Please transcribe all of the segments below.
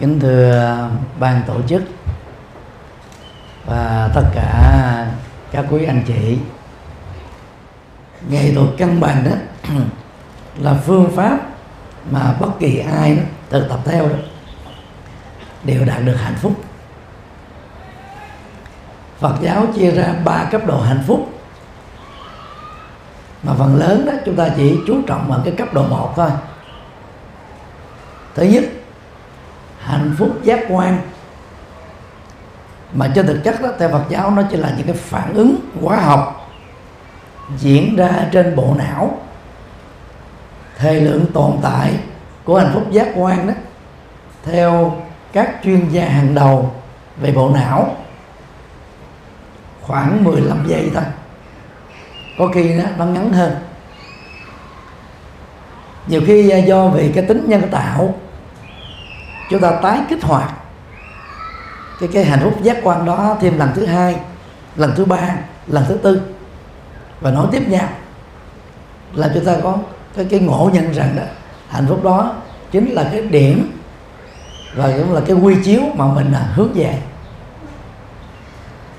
kính thưa ban tổ chức và tất cả các quý anh chị. Nghệ thuật căn bằng đó là phương pháp mà bất kỳ ai đó thực tập theo đó đều đạt được hạnh phúc. Phật giáo chia ra ba cấp độ hạnh phúc. Mà phần lớn đó chúng ta chỉ chú trọng vào cái cấp độ một thôi. Thứ nhất hạnh phúc giác quan. Mà trên thực chất đó theo Phật giáo nó chỉ là những cái phản ứng hóa học diễn ra trên bộ não thời lượng tồn tại của hạnh phúc giác quan đó theo các chuyên gia hàng đầu về bộ não. Khoảng 15 giây thôi. Có khi đó, nó ngắn hơn. Nhiều khi do vì cái tính nhân tạo chúng ta tái kích hoạt cái cái hạnh phúc giác quan đó thêm lần thứ hai, lần thứ ba, lần thứ tư. Và nói tiếp nhau là chúng ta có cái cái ngộ nhận rằng đó, hạnh phúc đó chính là cái điểm và cũng là cái quy chiếu mà mình là hướng về.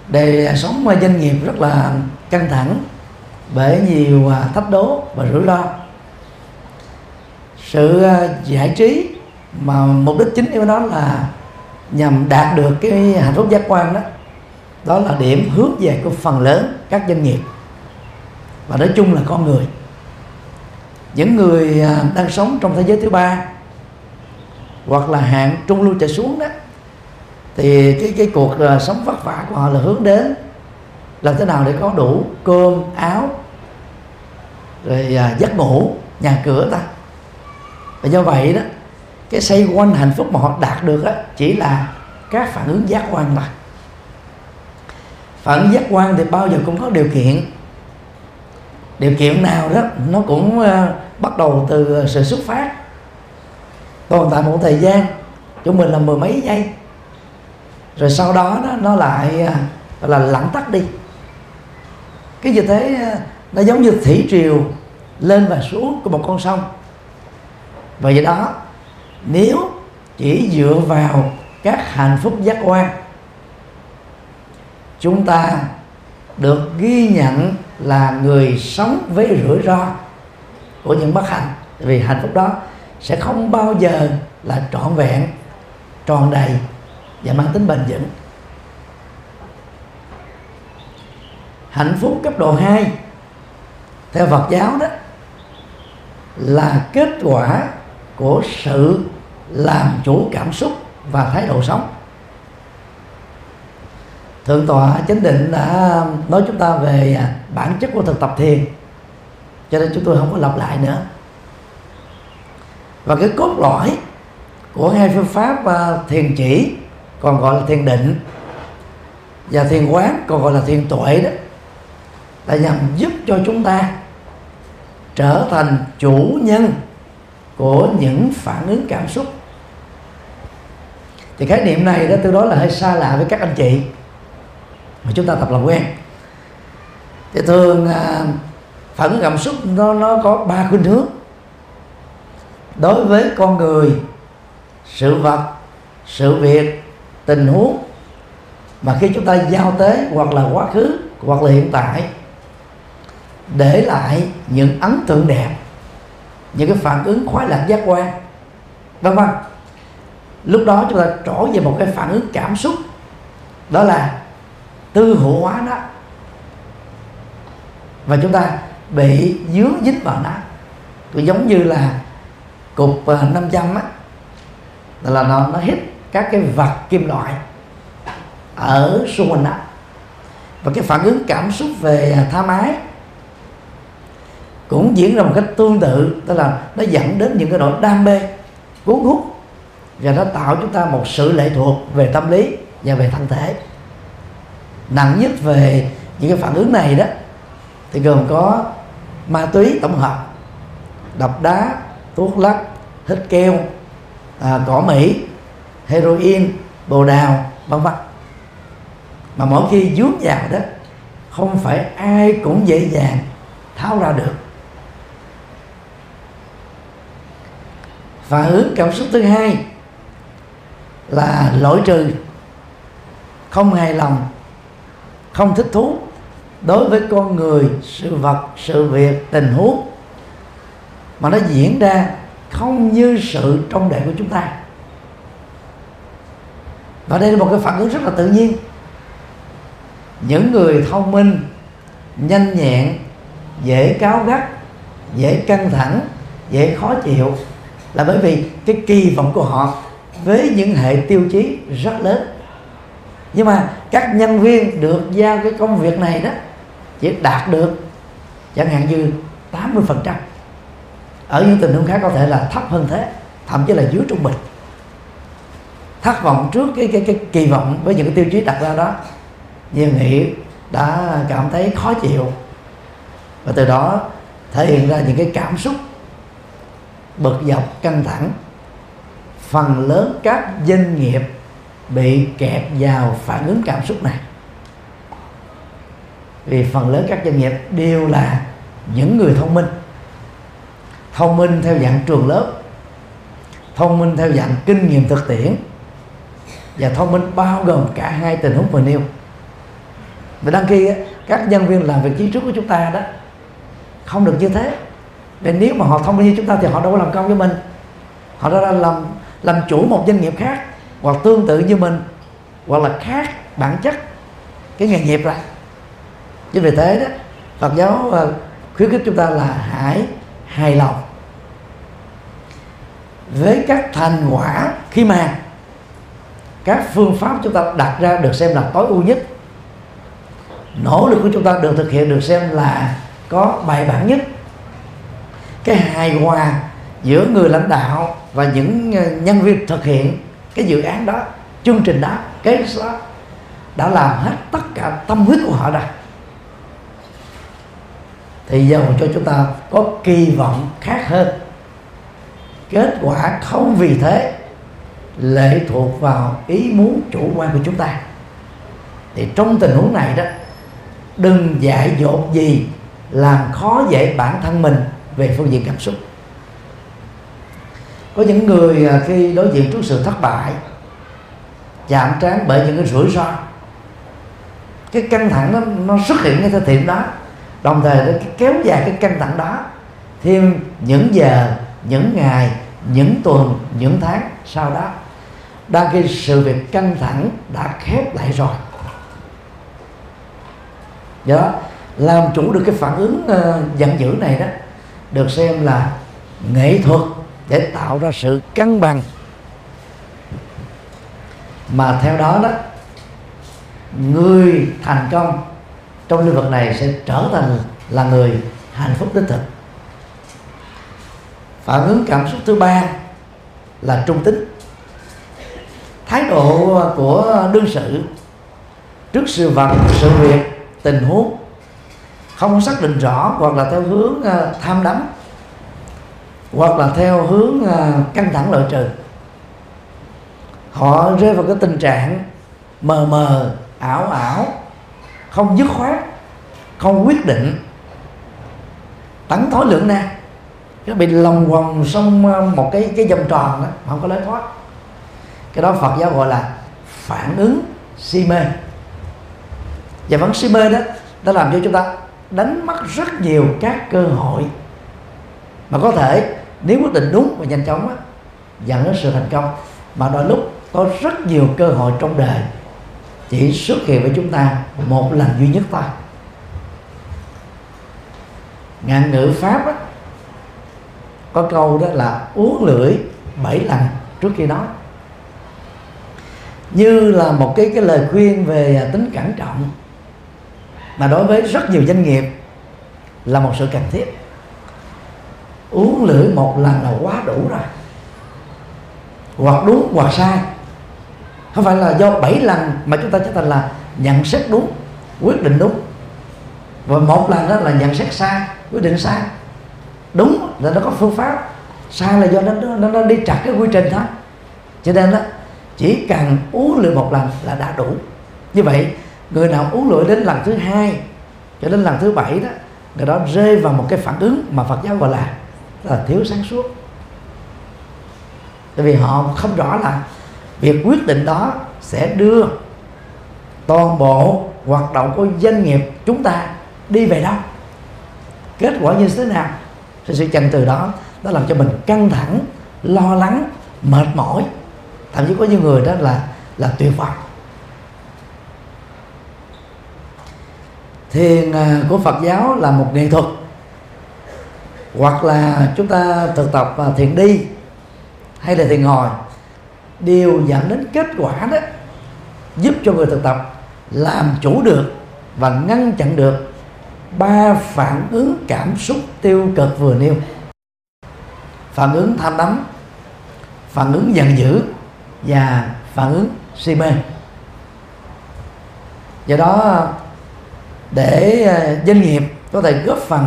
Đời sống doanh nghiệp rất là căng thẳng bởi nhiều à, thách đố và rủi ro. Sự à, giải trí mà mục đích chính của nó là nhằm đạt được cái hạnh phúc giác quan đó. Đó là điểm hướng về của phần lớn các doanh nghiệp. Và nói chung là con người. Những người à, đang sống trong thế giới thứ ba hoặc là hạng trung lưu trở xuống đó, thì cái cái cuộc à, sống vất vả của họ là hướng đến làm thế nào để có đủ cơm, áo, rồi à, giấc ngủ, nhà cửa ta. Và do vậy đó cái xây quanh hạnh phúc mà họ đạt được á, chỉ là các phản ứng giác quan mà. Phản ứng giác quan thì bao giờ cũng có điều kiện. Điều kiện nào đó nó cũng uh, bắt đầu từ ờ, sự xuất phát. Tồn tại một thời gian chúng mình là mười mấy giây. Rồi sau đó, đó nó lại uh, là lặng tắt đi. Cái như thế uh, nó giống như thủy triều lên và xuống của một con sông. Và do đó nếu chỉ dựa vào các hạnh phúc giác quan, chúng ta được ghi nhận là người sống với rủi ro của những bất hạnh. Vì hạnh phúc đó sẽ không bao giờ là trọn vẹn, tròn đầy và mang tính bền vững. Hạnh phúc cấp độ 2 theo Phật giáo đó, là kết quả của sự làm chủ cảm xúc và thái độ sống. Thượng tọa chánh định đã nói chúng ta về bản chất của thực tập thiền, cho nên chúng tôi không có lặp lại nữa. Và cái cốt lõi của hai phương pháp à, thiền chỉ, còn gọi là thiền định, và thiền quán, còn gọi là thiền tuệ đó là nhằm giúp cho chúng ta trở thành chủ nhân của những phản ứng cảm xúc. Thì khái niệm này đó tương đối là hơi xa lạ với các anh chị mà chúng ta tập làm quen. Thì thường à, phản ứng cảm xúc nó nó có ba khuynh hướng. Đối với con người sự vật sự việc tình huống mà khi chúng ta giao tế hoặc là quá khứ hoặc là hiện tại để lại những ấn tượng đẹp những cái phản ứng khoái lạc giác quan. Vân vân. Lúc đó chúng ta trổ về một cái phản ứng cảm xúc. Đó là tư hữu hóa nó. Và chúng ta bị dướng dính vào nó. Cũng giống như là cục ờ, năm trăm á. Là nó nó hít các cái vật kim loại ở xung quanh đó và cái phản ứng cảm xúc về ờ, tha mái cũng diễn ra một cách tương tự tức là nó dẫn đến những cái nỗi đam mê cuốn hút. Và nó tạo chúng ta một sự lệ thuộc về tâm lý và về thân thể. Nặng nhất về những cái phản ứng này đó thì gồm có ma túy tổng hợp đập đá thuốc lắc hít keo à, cỏ mỹ heroin bồ đào vân vân. Mà mỗi khi dướng vào đó không phải ai cũng dễ dàng tháo ra được và hướng cảm xúc thứ hai là lỗi trừ. Không hài lòng, không thích thú đối với con người, sự vật, sự việc, tình huống mà nó diễn ra không như sự trông đợi của chúng ta. Và đây là một cái phản ứng rất là tự nhiên. Những người thông minh, nhanh nhẹn, dễ cáo gắt, dễ căng thẳng, dễ khó chịu là bởi vì cái kỳ vọng của họ với những hệ tiêu chí rất lớn. Nhưng mà các nhân viên được giao cái công việc này đó chỉ đạt được chẳng hạn như 80 phần trăm. Ở những tình huống khác có thể là thấp hơn thế, thậm chí là dưới trung bình. Thất vọng trước cái cái cái kỳ vọng với những cái tiêu chí đặt ra đó nhiều nghị đã cảm thấy khó chịu. Và từ đó thể hiện ra những cái cảm xúc bực dọc căng thẳng. Phần lớn các doanh nghiệp bị kẹt vào phản ứng cảm xúc này. Vì phần lớn các doanh nghiệp đều là những người thông minh. Thông minh theo dạng trường lớp, thông minh theo dạng kinh nghiệm thực tiễn, và thông minh bao gồm cả hai tình huống vừa nêu. Và đăng ký các nhân viên làm việc trí trước của chúng ta đó, không được như thế để nếu mà họ thông minh như chúng ta thì họ đâu có làm công với mình. Họ đã làm làm chủ một doanh nghiệp khác, hoặc tương tự như mình, hoặc là khác bản chất cái nghề nghiệp lại. chính vì thế đó, Phật giáo ờ, khuyến khích chúng ta là hãy hài lòng với các thành quả khi mà các phương pháp chúng ta đặt ra được xem là tối ưu nhất. Nỗ lực của chúng ta được thực hiện được xem là có bài bản nhất cái hài hòa giữa người lãnh đạo và những ờ, nhân viên thực hiện cái dự án đó, chương trình đó kế đó đã làm hết tất cả tâm huyết của họ rồi. Thì dầu cho chúng ta có kỳ vọng khác hơn. Kết quả không vì thế lệ thuộc vào ý muốn chủ quan của chúng ta. Thì trong tình huống này đó, đừng dại dột gì làm khó dễ bản thân mình về phương diện cảm xúc. Có những người à, khi đối diện trước sự thất bại chạm trán bởi những cái rủi ro cái căng thẳng nó, nó xuất hiện ngay thời điểm đó đồng thời nó kéo dài cái căng thẳng đó thêm những giờ những ngày những tuần những tháng sau đó đang khi sự việc căng thẳng đã khép lại rồi. Do đó làm chủ được cái phản ứng uh, giận dữ này đó được xem là nghệ thuật để tạo ra sự cân bằng. Mà theo đó đó, người thành công trong lĩnh vực này sẽ trở thành là người hạnh phúc đích thực. Phản ứng cảm xúc thứ ba là trung tính. Thái độ của đương sự trước sự vật, sự việc, tình huống không xác định rõ hoặc là theo hướng à, tham đắm, hoặc là theo hướng à, căng thẳng lợi trừ. Họ rơi vào cái tình trạng mờ mờ, ảo ảo, không dứt khoát, không quyết định tắn thối lượng nan. Nó bị lòng vòng xong à, một cái cái vòng tròn đó không có lối thoát. Cái đó Phật giáo gọi là phản ứng si mê. Và vấn si mê đó đã làm cho chúng ta đánh mất rất nhiều các cơ hội. Mà có thể nếu quyết định đúng và nhanh chóng á, dẫn đến sự thành công. Mà đôi lúc có rất nhiều cơ hội trong đời chỉ xuất hiện với chúng ta một lần duy nhất thôi. Ngạn ngữ pháp á, có câu đó là uống lưỡi bảy lần trước khi nói. Như là một cái cái lời khuyên về tính cẩn trọng mà đối với rất nhiều doanh nghiệp là một sự cần thiết. Uống lưỡi một lần là quá đủ rồi. Hoặc đúng hoặc sai. Không phải là do bảy lần mà chúng ta trở thành là nhận xét đúng quyết định đúng. Và một lần đó là nhận xét sai quyết định sai. Đúng là nó có phương pháp. Sai là do nó nó, nó đi chặt cái quy trình thôi. Cho nên đó chỉ cần uống lưỡi một lần là đã đủ. Như vậy người nào uống rượu đến lần thứ hai cho đến lần thứ bảy đó, người đó rơi vào một cái phản ứng mà Phật giáo gọi là là thiếu sáng suốt. Tại vì họ không rõ là việc quyết định đó sẽ đưa toàn bộ hoạt động của doanh nghiệp chúng ta đi về đâu. Kết quả như thế nào? Thì sự chần từ đó, nó làm cho mình căng thẳng, lo lắng, mệt mỏi. Thậm chí có những người đó là là tuyệt vọng. Thiền à, của Phật giáo là một nghệ thuật. Hoặc là chúng ta thực tập à, thiền đi hay là thiền ngồi, đều dẫn đến kết quả đó, giúp cho người thực tập làm chủ được và ngăn chặn được ba phản ứng cảm xúc tiêu cực vừa nêu. Phản ứng tham đắm, phản ứng giận dữ và phản ứng si mê. Do đó để à, doanh nghiệp có thể góp phần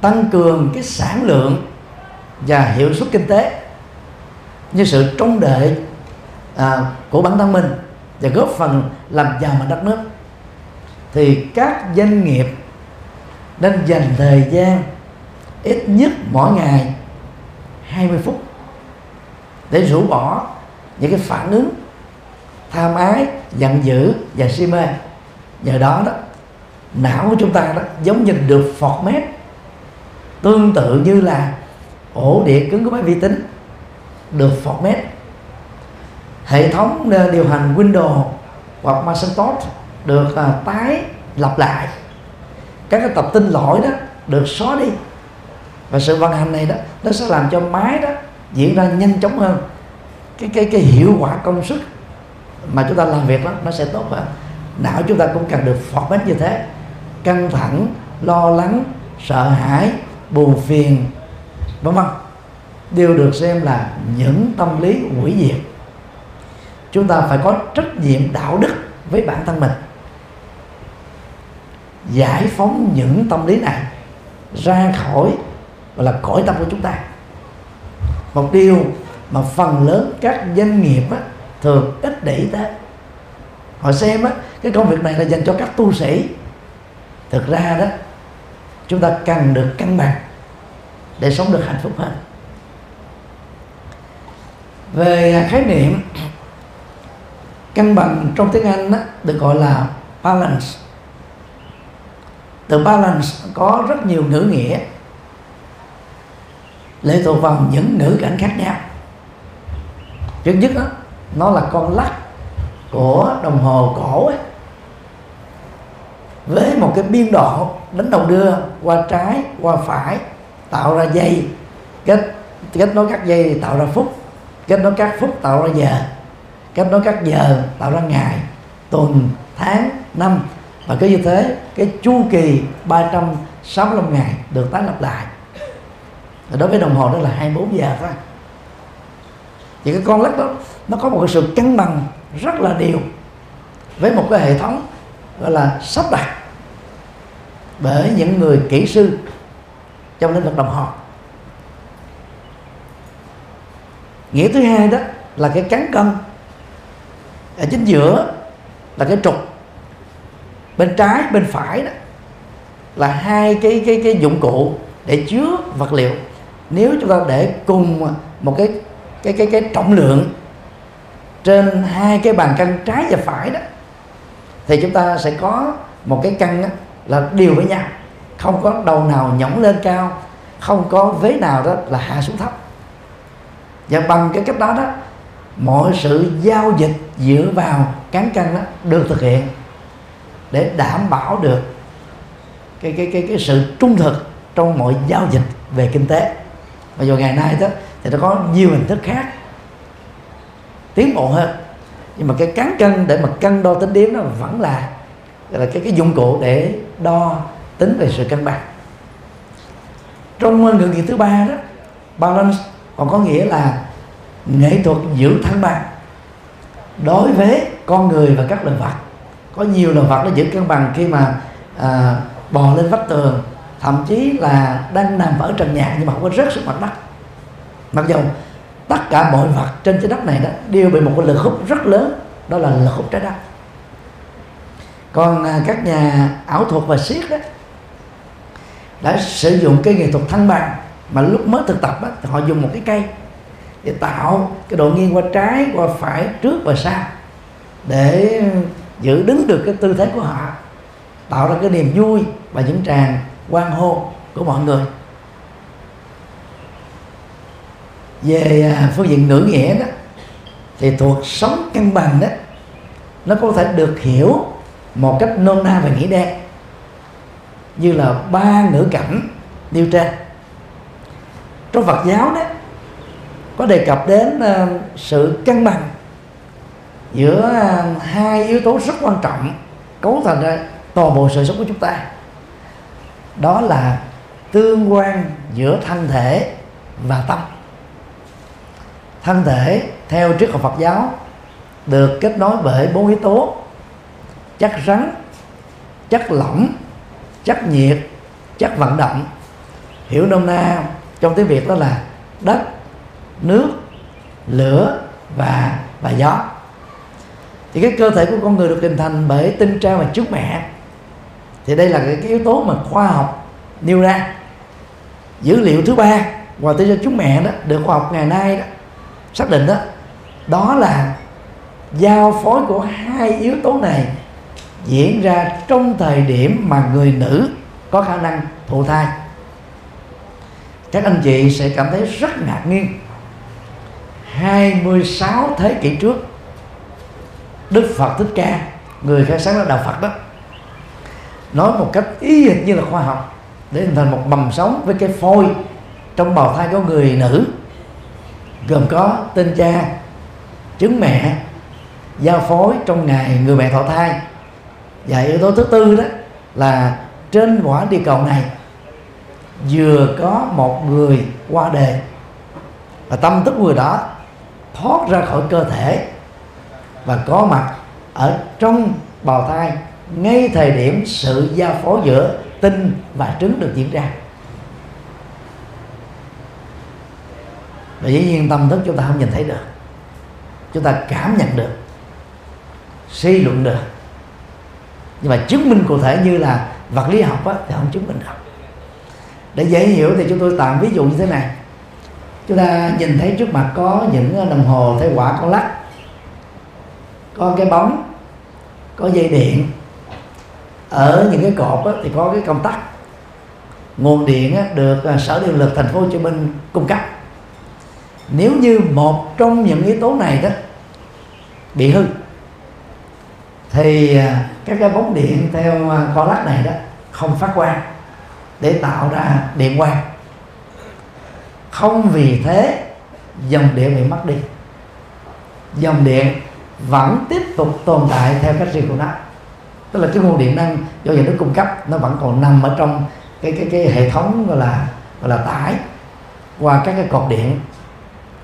tăng cường cái sản lượng và hiệu suất kinh tế. Như sự trông đợi à, của bản thân mình và góp phần làm giàu mạnh đất nước. Thì các doanh nghiệp nên dành thời gian ít nhất mỗi ngày 20 phút để rũ bỏ những cái phản ứng tham ái giận dữ và si mê nhờ đó đó não của chúng ta đó giống như được format tương tự như là ổ đĩa cứng của máy vi tính được format. Hệ thống điều hành Windows hoặc Macintosh được uh, tái lập lại. Các cái tập tin lỗi đó được xóa đi. Và sự vận hành này đó nó sẽ làm cho máy đó diễn ra nhanh chóng hơn. Cái cái cái hiệu quả công suất mà chúng ta làm việc đó nó sẽ tốt hơn não chúng ta cũng cần được format như thế. Căng thẳng lo lắng sợ hãi buồn phiền vân vân. Đều được xem là những tâm lý hủy diệt. Chúng ta phải có trách nhiệm đạo đức với bản thân mình. Giải phóng những tâm lý này ra khỏi gọi là cõi tâm của chúng ta. Một điều mà phần lớn các doanh nghiệp á, thường ít để ý tới. Họ xem á, cái công việc này là dành cho các tu sĩ. Thực ra đó chúng ta cần được cân bằng để sống được hạnh phúc hơn. Về khái niệm cân bằng trong tiếng Anh đó, được gọi là balance. Từ balance có rất nhiều ngữ nghĩa lệ thuộc vào những ngữ cảnh khác nhau. Trước nhất đó, nó là con lắc của đồng hồ cổ ấy với một cái biên độ đánh đầu đưa qua trái, qua phải, tạo ra dây. Kết kết nối các dây tạo ra phút. Kết nối các phút tạo ra giờ. Kết nối các giờ tạo ra ngày, tuần, tháng, năm. Và cứ như thế, cái chu kỳ 365 ngày được tái lập lại. Đối với đồng hồ đó là 24 giờ thôi. Thì cái con lắc đó, nó có một cái sự cân bằng rất là đều với một cái hệ thống gọi là sắp đặt bởi những người kỹ sư trong lĩnh vực đồng hồ. Nghĩa thứ hai đó là cái cán cân. Ở chính giữa là cái trục. Bên trái bên phải đó là hai cái cái cái dụng cụ để chứa vật liệu. Nếu chúng ta để cùng một cái cái cái cái trọng lượng trên hai cái bàn cân trái và phải đó thì chúng ta sẽ có một cái cân đó, là đều với nhau. Không có đầu nào nhõng lên cao, không có vế nào đó là hạ xuống thấp. Và bằng cái cách đó đó, mọi sự giao dịch dựa vào cán cân đó được thực hiện để đảm bảo được cái cái cái cái sự trung thực trong mọi giao dịch về kinh tế. Và dù ngày nay đó thì nó có nhiều hình thức khác, tiến bộ hơn, nhưng mà cái cán cân để mà cân đo tính điểm nó vẫn là là cái cái dụng cụ để đo tính về sự cân bằng. Trong ngữ nghĩa thứ ba đó balance còn có nghĩa là nghệ thuật giữ thăng bằng. Đối với con người và các loài vật có nhiều loài vật nó giữ cân bằng khi mà à, bò lên vách tường thậm chí là đang nằm ở trần nhà nhưng mà không có rớt xuống mặt đất. Mặc dù tất cả mọi vật trên trái đất này đó đều bị một cái lực hút rất lớn đó là lực hút trái đất còn à, các nhà ảo thuật và siết đó đã sử dụng cái nghệ thuật thăng bằng mà lúc mới thực tập đó, họ dùng một cái cây để tạo cái độ nghiêng qua trái qua phải trước và sau để giữ đứng được cái tư thế của họ tạo ra cái niềm vui và những tràng quan hô của mọi người. Về à, phương diện ngữ nghĩa đó thì thuộc sống cân bằng đó nó có thể được hiểu một cách nôm na và nghĩa đen như là ba ngữ cảnh nêu trên. Trong Phật giáo đó có đề cập đến uh, sự cân bằng giữa uh, hai yếu tố rất quan trọng cấu thành ra toàn bộ sự sống của chúng ta. Đó là tương quan giữa thân thể và tâm. Thân thể theo triết học Phật giáo được kết nối bởi bốn yếu tố chất rắn chất lỏng chất nhiệt chất vận động. Hiểu nôm na trong tiếng việt đó là đất nước lửa và và gió. Thì cái cơ thể của con người được hình thành bởi tinh tra và trước mẹ. Thì đây là cái, cái yếu tố mà khoa học nêu ra. Dữ liệu thứ ba ngoài tinh tra trước mẹ đó được khoa học ngày nay đó xác định đó đó là giao phối của hai yếu tố này diễn ra trong thời điểm mà người nữ có khả năng thụ thai. Các anh chị sẽ cảm thấy rất ngạc nhiên. 26 thế kỷ trước, Đức Phật Thích Ca, người khai sáng là đạo Phật đó, nói một cách y hình như là khoa học, để hình thành một mầm sống với cái phôi trong bào thai của người nữ, gồm có tên cha trứng mẹ, giao phối trong ngày người mẹ thọ thai và yếu tố thứ tư đó là trên quả địa cầu này vừa có một người qua đời và tâm thức người đó thoát ra khỏi cơ thể và có mặt ở trong bào thai ngay thời điểm sự giao phối giữa tinh và trứng được diễn ra. Và dĩ nhiên tâm thức chúng ta không nhìn thấy được. Chúng ta cảm nhận được, suy luận được nhưng mà chứng minh cụ thể như là vật lý học á, thì không chứng minh được. Để dễ hiểu thì chúng tôi tạm ví dụ như thế này. Chúng ta nhìn thấy trước mặt có những ờ, đồng hồ thấy quả con lắc có cái bóng có dây điện. Ở những cái cột á, thì có cái công tắc. Nguồn điện á, được ờ, sở điện lực thành phố Hồ Chí Minh cung cấp. Nếu như một trong những yếu tố này đó bị hư thì à, các cái bóng điện theo à, con lắc này đó không phát quang để tạo ra điện quang. Không vì thế dòng điện bị mất đi. Dòng điện vẫn tiếp tục tồn tại theo cách riêng của nó. Tức là cái nguồn điện năng do nhà nước cung cấp nó vẫn còn nằm ở trong cái cái cái hệ thống gọi là gọi là tải. Qua các cái cột điện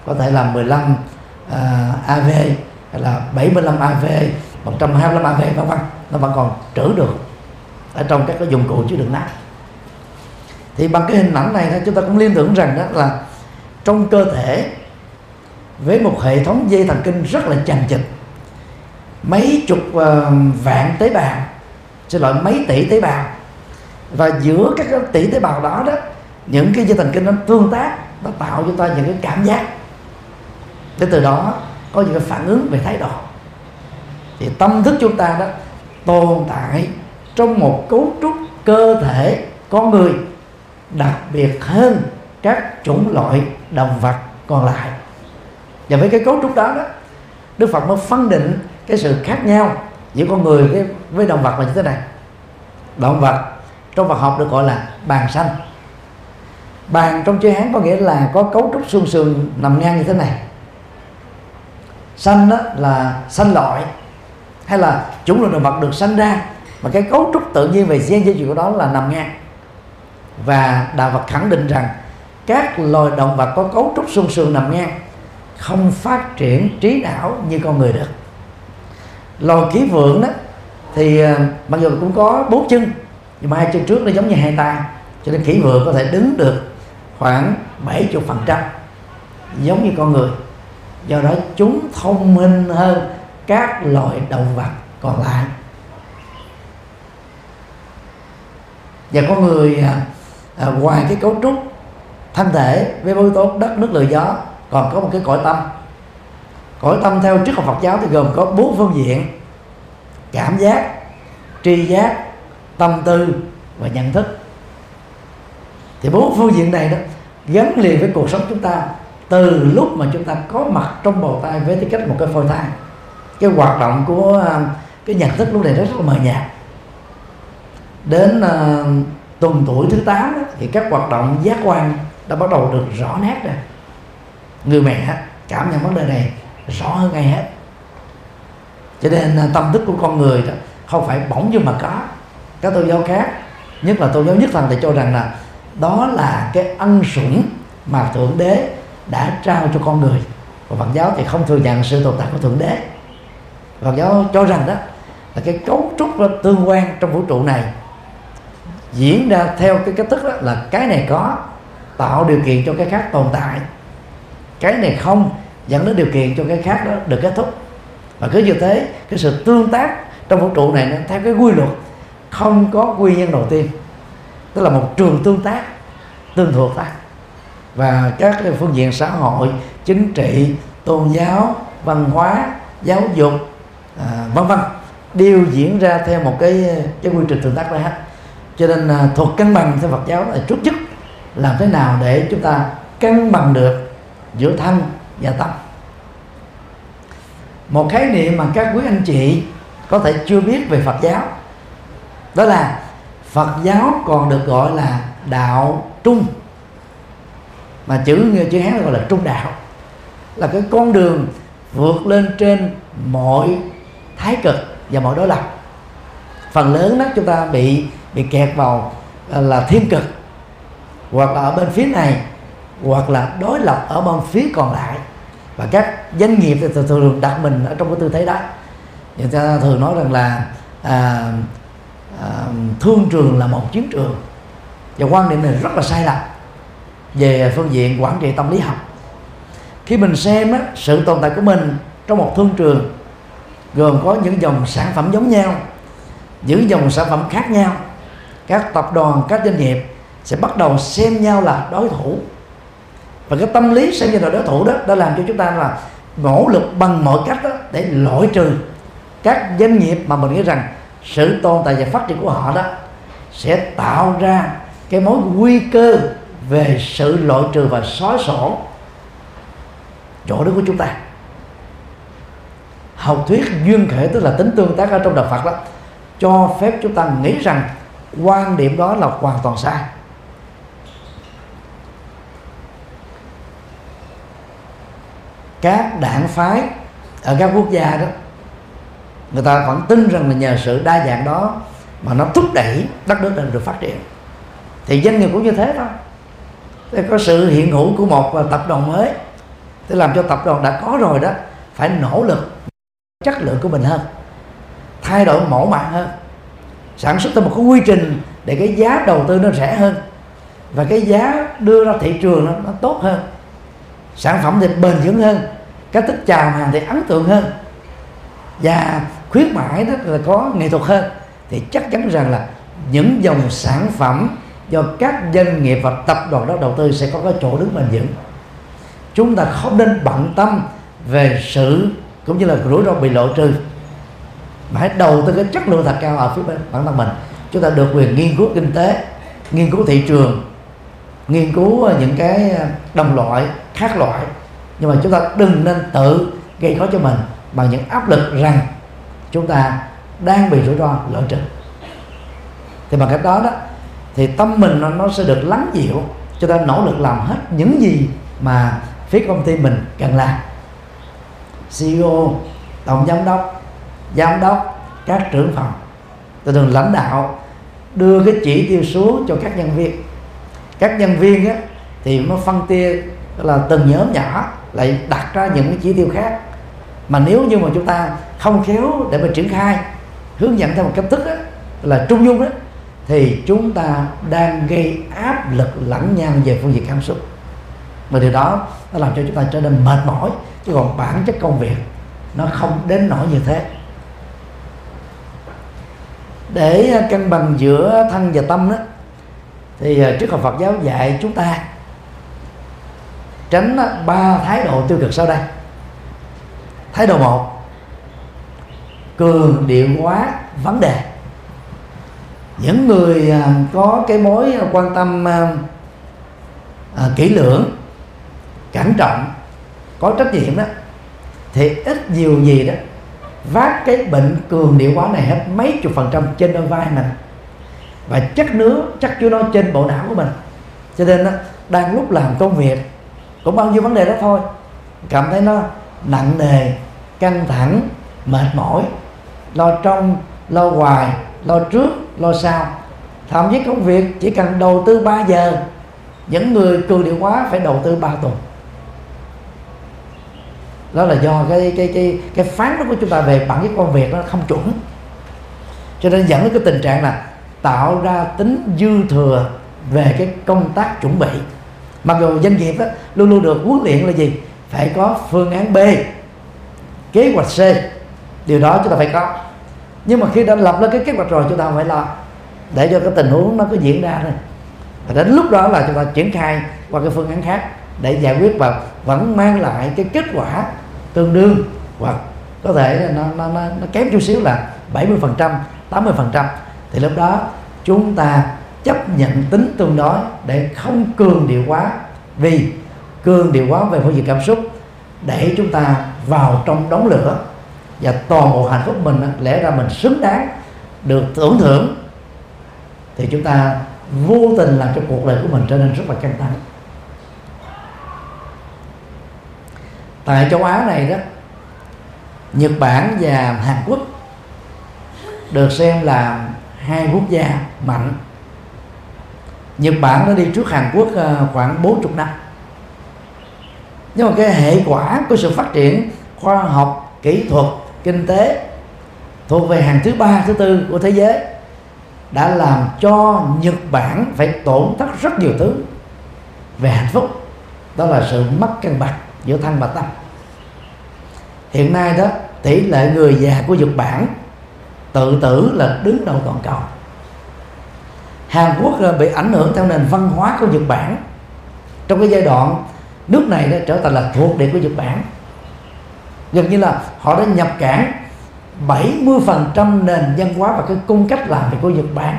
có thể là 15 uh, AV hay là 75 AV 125 AV vân vân nó vẫn còn trữ được. Ở trong các cái dụng cụ chứa đựng nát. Thì bằng cái hình ảnh này chúng ta cũng liên tưởng rằng đó là trong cơ thể với một hệ thống dây thần kinh rất là chằng chịt. Mấy chục uh, vạn tế bào xin lỗi mấy tỷ tế bào. Và giữa các tỷ tế bào đó đó những cái dây thần kinh nó tương tác nó tạo cho ta những cái cảm giác. Để từ đó có những cái phản ứng về thái độ thì tâm thức chúng ta đó tồn tại trong một cấu trúc cơ thể con người đặc biệt hơn các chủng loại động vật còn lại. Và với cái cấu trúc đó đó Đức Phật mới phân định cái sự khác nhau giữa con người với, với động vật là như thế này. Động vật trong vật học được gọi là bàn xanh bàn trong chữ Hán có nghĩa là có cấu trúc xương sườn nằm ngang như thế này. Xanh đó là xanh loại hay là chủng loại động vật được sanh ra mà cái cấu trúc tự nhiên về gen di truyền của đó là nằm ngang. Và đạo Phật khẳng định rằng các loài động vật có cấu trúc xương sườn nằm ngang, không phát triển trí não như con người được. Loài ký vượng đó thì ờ, mặc dù cũng có bốn chân, nhưng mà hai chân trước nó giống như hai tay, cho nên khỉ vượng có thể đứng được khoảng 70 phần trăm, giống như con người. Do đó chúng thông minh hơn các loại động vật còn lại. Và có người à, à, ngoài cái cấu trúc thân thể với yếu tố đất nước lửa gió còn có một cái cõi tâm. Cõi tâm theo triết học Phật giáo thì gồm có bốn phương diện cảm giác tri giác tâm tư và nhận thức. Thì bốn phương diện này đó gắn liền với cuộc sống chúng ta từ lúc mà chúng ta có mặt trong bầu tay với tư cách một cái phôi thai cái hoạt động của à, cái nhận thức lúc này rất, rất là mờ nhạt. Đến uh, tuần tuổi thứ 8 thì các hoạt động giác quan đã bắt đầu được rõ nét rồi. Người mẹ cảm nhận vấn đề này rõ hơn ai hết. Cho nên à, tâm thức của con người đó không phải bỗng dưng mà có. Các tôn giáo khác nhất là tôn giáo nhất thần thì cho rằng là đó là cái ân sủng mà thượng đế đã trao cho con người. Và Phật giáo thì không thừa nhận sự tồn tại của thượng đế. Phật giáo cho rằng đó là cái cấu trúc tương quan trong vũ trụ này. Diễn ra theo cái cách thức đó là cái này có, tạo điều kiện cho cái khác tồn tại. Cái này không, dẫn đến điều kiện cho cái khác đó được kết thúc. Và cứ như thế, cái sự tương tác trong vũ trụ này nó theo cái quy luật không có nguyên nhân đầu tiên. Tức là một trường tương tác, tương thuộc ta và các phương diện xã hội, chính trị, tôn giáo, văn hóa, giáo dục à, vân vân. Đều diễn ra theo một cái cái quy trình tương tác đó hết cho nên à, thuật cân bằng theo Phật giáo là trước nhất làm thế nào để chúng ta cân bằng được giữa thân và tâm. Một khái niệm mà các quý anh chị có thể chưa biết về Phật giáo đó là Phật giáo còn được gọi là đạo trung. Mà chữ chữ hán gọi là trung đạo. Là cái con đường vượt lên trên mọi thái cực và mọi đối lập. Phần lớn đó chúng ta bị bị kẹt vào ờ, là thiên cực hoặc là ở bên phía này hoặc là đối lập ở bên phía còn lại. Và các doanh nghiệp thì thường đặt mình ở trong cái tư thế đó. Người ta thường nói rằng là à, à, thương trường là một chiến trường. Và quan niệm này rất là sai lầm về phương diện quản trị tâm lý học. Khi mình xem á, sự tồn tại của mình trong một thương trường gồm có những dòng sản phẩm giống nhau, những dòng sản phẩm khác nhau. Các tập đoàn, các doanh nghiệp sẽ bắt đầu xem nhau là đối thủ. Và cái tâm lý xem như là đối thủ đó đã làm cho chúng ta là nỗ lực bằng mọi cách đó để loại trừ các doanh nghiệp mà mình nghĩ rằng sự tồn tại và phát triển của họ đó sẽ tạo ra cái mối nguy cơ về sự loại trừ và xóa sổ chỗ đứng của chúng ta học thuyết duyên khể, tức là tính tương tác ở trong đạo Phật đó, cho phép chúng ta nghĩ rằng quan điểm đó là hoàn toàn sai. Các đảng phái ở các quốc gia đó, người ta vẫn tin rằng là nhờ sự đa dạng đó mà nó thúc đẩy đất nước này được phát triển. Thì doanh nghiệp cũng như thế thôi. Thì có sự hiện hữu của một tập đoàn mới để làm cho tập đoàn đã có rồi đó, phải nỗ lực chất lượng của mình hơn thay đổi mẫu mã hơn sản xuất thêm một cái quy trình để cái giá đầu tư nó rẻ hơn và cái giá đưa ra thị trường nó, nó tốt hơn sản phẩm thì bền vững hơn cách thức chào hàng thì ấn tượng hơn và khuyến mãi đó là có nghệ thuật hơn. Thì chắc chắn rằng là những dòng sản phẩm do các doanh nghiệp và tập đoàn đó đầu tư sẽ có cái chỗ đứng bền vững. Chúng ta không nên bận tâm về sự cũng như là rủi ro bị lộ trừ. Mà hãy đầu tư cái chất lượng thật cao ở phía bên bản thân mình. Chúng ta được quyền nghiên cứu kinh tế nghiên cứu thị trường nghiên cứu ờ, những cái ờ, đồng loại khác loại. Nhưng mà chúng ta đừng nên tự gây khó cho mình bằng những áp lực rằng chúng ta đang bị rủi ro lỡ trừ. Thì bằng cách đó đó thì tâm mình nó, nó sẽ được lắng dịu. Cho ta nỗ lực làm hết những gì mà phía công ty mình cần làm. CEO tổng giám đốc giám đốc các trưởng phòng từ thường lãnh đạo đưa cái chỉ tiêu xuống cho các nhân viên. Các nhân viên á, thì nó phân tia là từng nhóm nhỏ lại đặt ra những cái chỉ tiêu khác. Mà nếu như mà chúng ta không khéo để mà triển khai hướng dẫn theo một cách thức đó, là trung dung đó thì chúng ta đang gây áp lực lẫn nhau về phương diện cảm xúc. Và điều đó nó làm cho chúng ta trở nên mệt mỏi chứ còn bản chất công việc nó không đến nỗi như thế. Để cân bằng giữa thân và tâm đó thì à, trước học Phật giáo dạy chúng ta tránh à, ba thái độ tiêu cực sau đây. Thái độ một cường điệu hóa vấn đề. Những người à, có cái mối quan tâm à, kỹ lưỡng cẩn trọng có trách nhiệm đó. Thì ít nhiều gì đó vác cái bệnh cường điệu hóa này hết mấy chục phần trăm trên đôi vai mình. Và chắc nữa chắc chưa nó trên bộ não của mình. Cho nên đó, đang lúc làm công việc cũng bao nhiêu vấn đề đó thôi. Cảm thấy nó nặng nề căng thẳng mệt mỏi. Lo trong lo ngoài lo trước lo sau. Thậm chí công việc chỉ cần đầu tư 3 giờ những người cường điệu hóa phải đầu tư 3 tuần đó là do cái cái cái cái phán đoán của chúng ta về bản chất công việc nó không chuẩn. Cho nên dẫn đến cái tình trạng là tạo ra tính dư thừa về cái công tác chuẩn bị. Mặc dù doanh nghiệp đó, luôn luôn được huấn luyện là gì? Phải có phương án B kế hoạch C. Điều đó chúng ta phải có. Nhưng mà khi đã lập lên cái kế hoạch rồi chúng ta phải lo. Để cho cái tình huống nó có diễn ra thôi. Và đến lúc đó là chúng ta triển khai qua cái phương án khác để giải quyết và vẫn mang lại cái kết quả tương đương hoặc có thể nó, nó, nó, nó kém chút xíu là 70 phần trăm 80 phần trăm. Thì lúc đó chúng ta chấp nhận tính tương đối để không cường điệu quá. Vì cường điệu quá về phương diện cảm xúc để chúng ta vào trong đống lửa và toàn bộ hạnh phúc mình lẽ ra mình xứng đáng được tưởng thưởng thì chúng ta vô tình làm cho cuộc đời của mình trở nên rất là căng thẳng. Tại châu Á này đó, Nhật Bản và Hàn Quốc được xem là hai quốc gia mạnh. Nhật Bản nó đi trước Hàn Quốc ờ, khoảng 40 năm. Nhưng mà cái hệ quả của sự phát triển khoa học, kỹ thuật, kinh tế thuộc về hàng thứ ba, thứ tư của thế giới đã làm cho Nhật Bản phải tổn thất rất nhiều thứ về hạnh phúc. Đó là sự mất cân bằng giữa thân và tâm. Hiện nay đó, tỷ lệ người già của Nhật Bản tự tử là đứng đầu toàn cầu. Hàn Quốc bị ảnh hưởng theo nền văn hóa của Nhật Bản. Trong cái giai đoạn, nước này đã trở thành là thuộc địa của Nhật Bản. Gần như là họ đã nhập cảng 70% nền văn hóa và cái cung cách làm việc của Nhật Bản.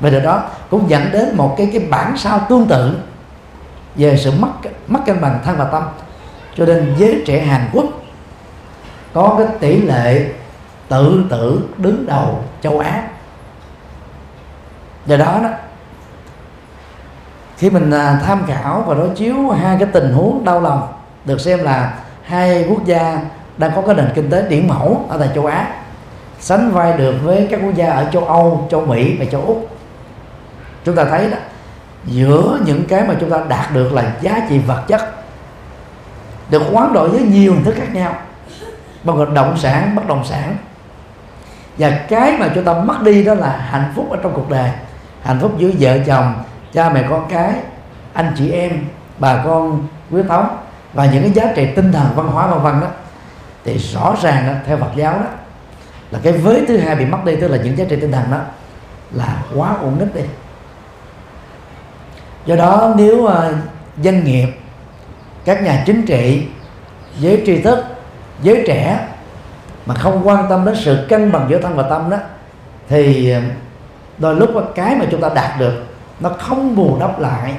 Và điều đó cũng dẫn đến một cái cái bản sao tương tự về sự mất mất cân bằng thân và tâm. Cho nên giới trẻ Hàn Quốc có cái tỷ lệ tự tử đứng đầu châu Á. Do đó đó khi mình à, tham khảo và đối chiếu hai cái tình huống đau lòng được xem là hai quốc gia đang có cái nền kinh tế điển mẫu ở tại châu Á sánh vai được với các quốc gia ở châu Âu, châu Mỹ và châu Úc. Chúng ta thấy đó giữa những cái mà chúng ta đạt được là giá trị vật chất được hoán đổi với nhiều hình thức khác nhau bao gồm động sản bất động sản. Và cái mà chúng ta mất đi đó là hạnh phúc ở trong cuộc đời. Hạnh phúc giữa vợ chồng cha mẹ con cái anh chị em bà con quý thống và những cái giá trị tinh thần văn hóa vân vân đó. Thì rõ ràng đó, theo Phật giáo đó là cái vế thứ hai bị mất đi tức là những giá trị tinh thần đó là quá ổn định đi do đó nếu uh, doanh nghiệp các nhà chính trị giới tri thức giới trẻ mà không quan tâm đến sự cân bằng giữa thân và tâm đó thì à, đôi lúc cái mà chúng ta đạt được nó không bù đắp lại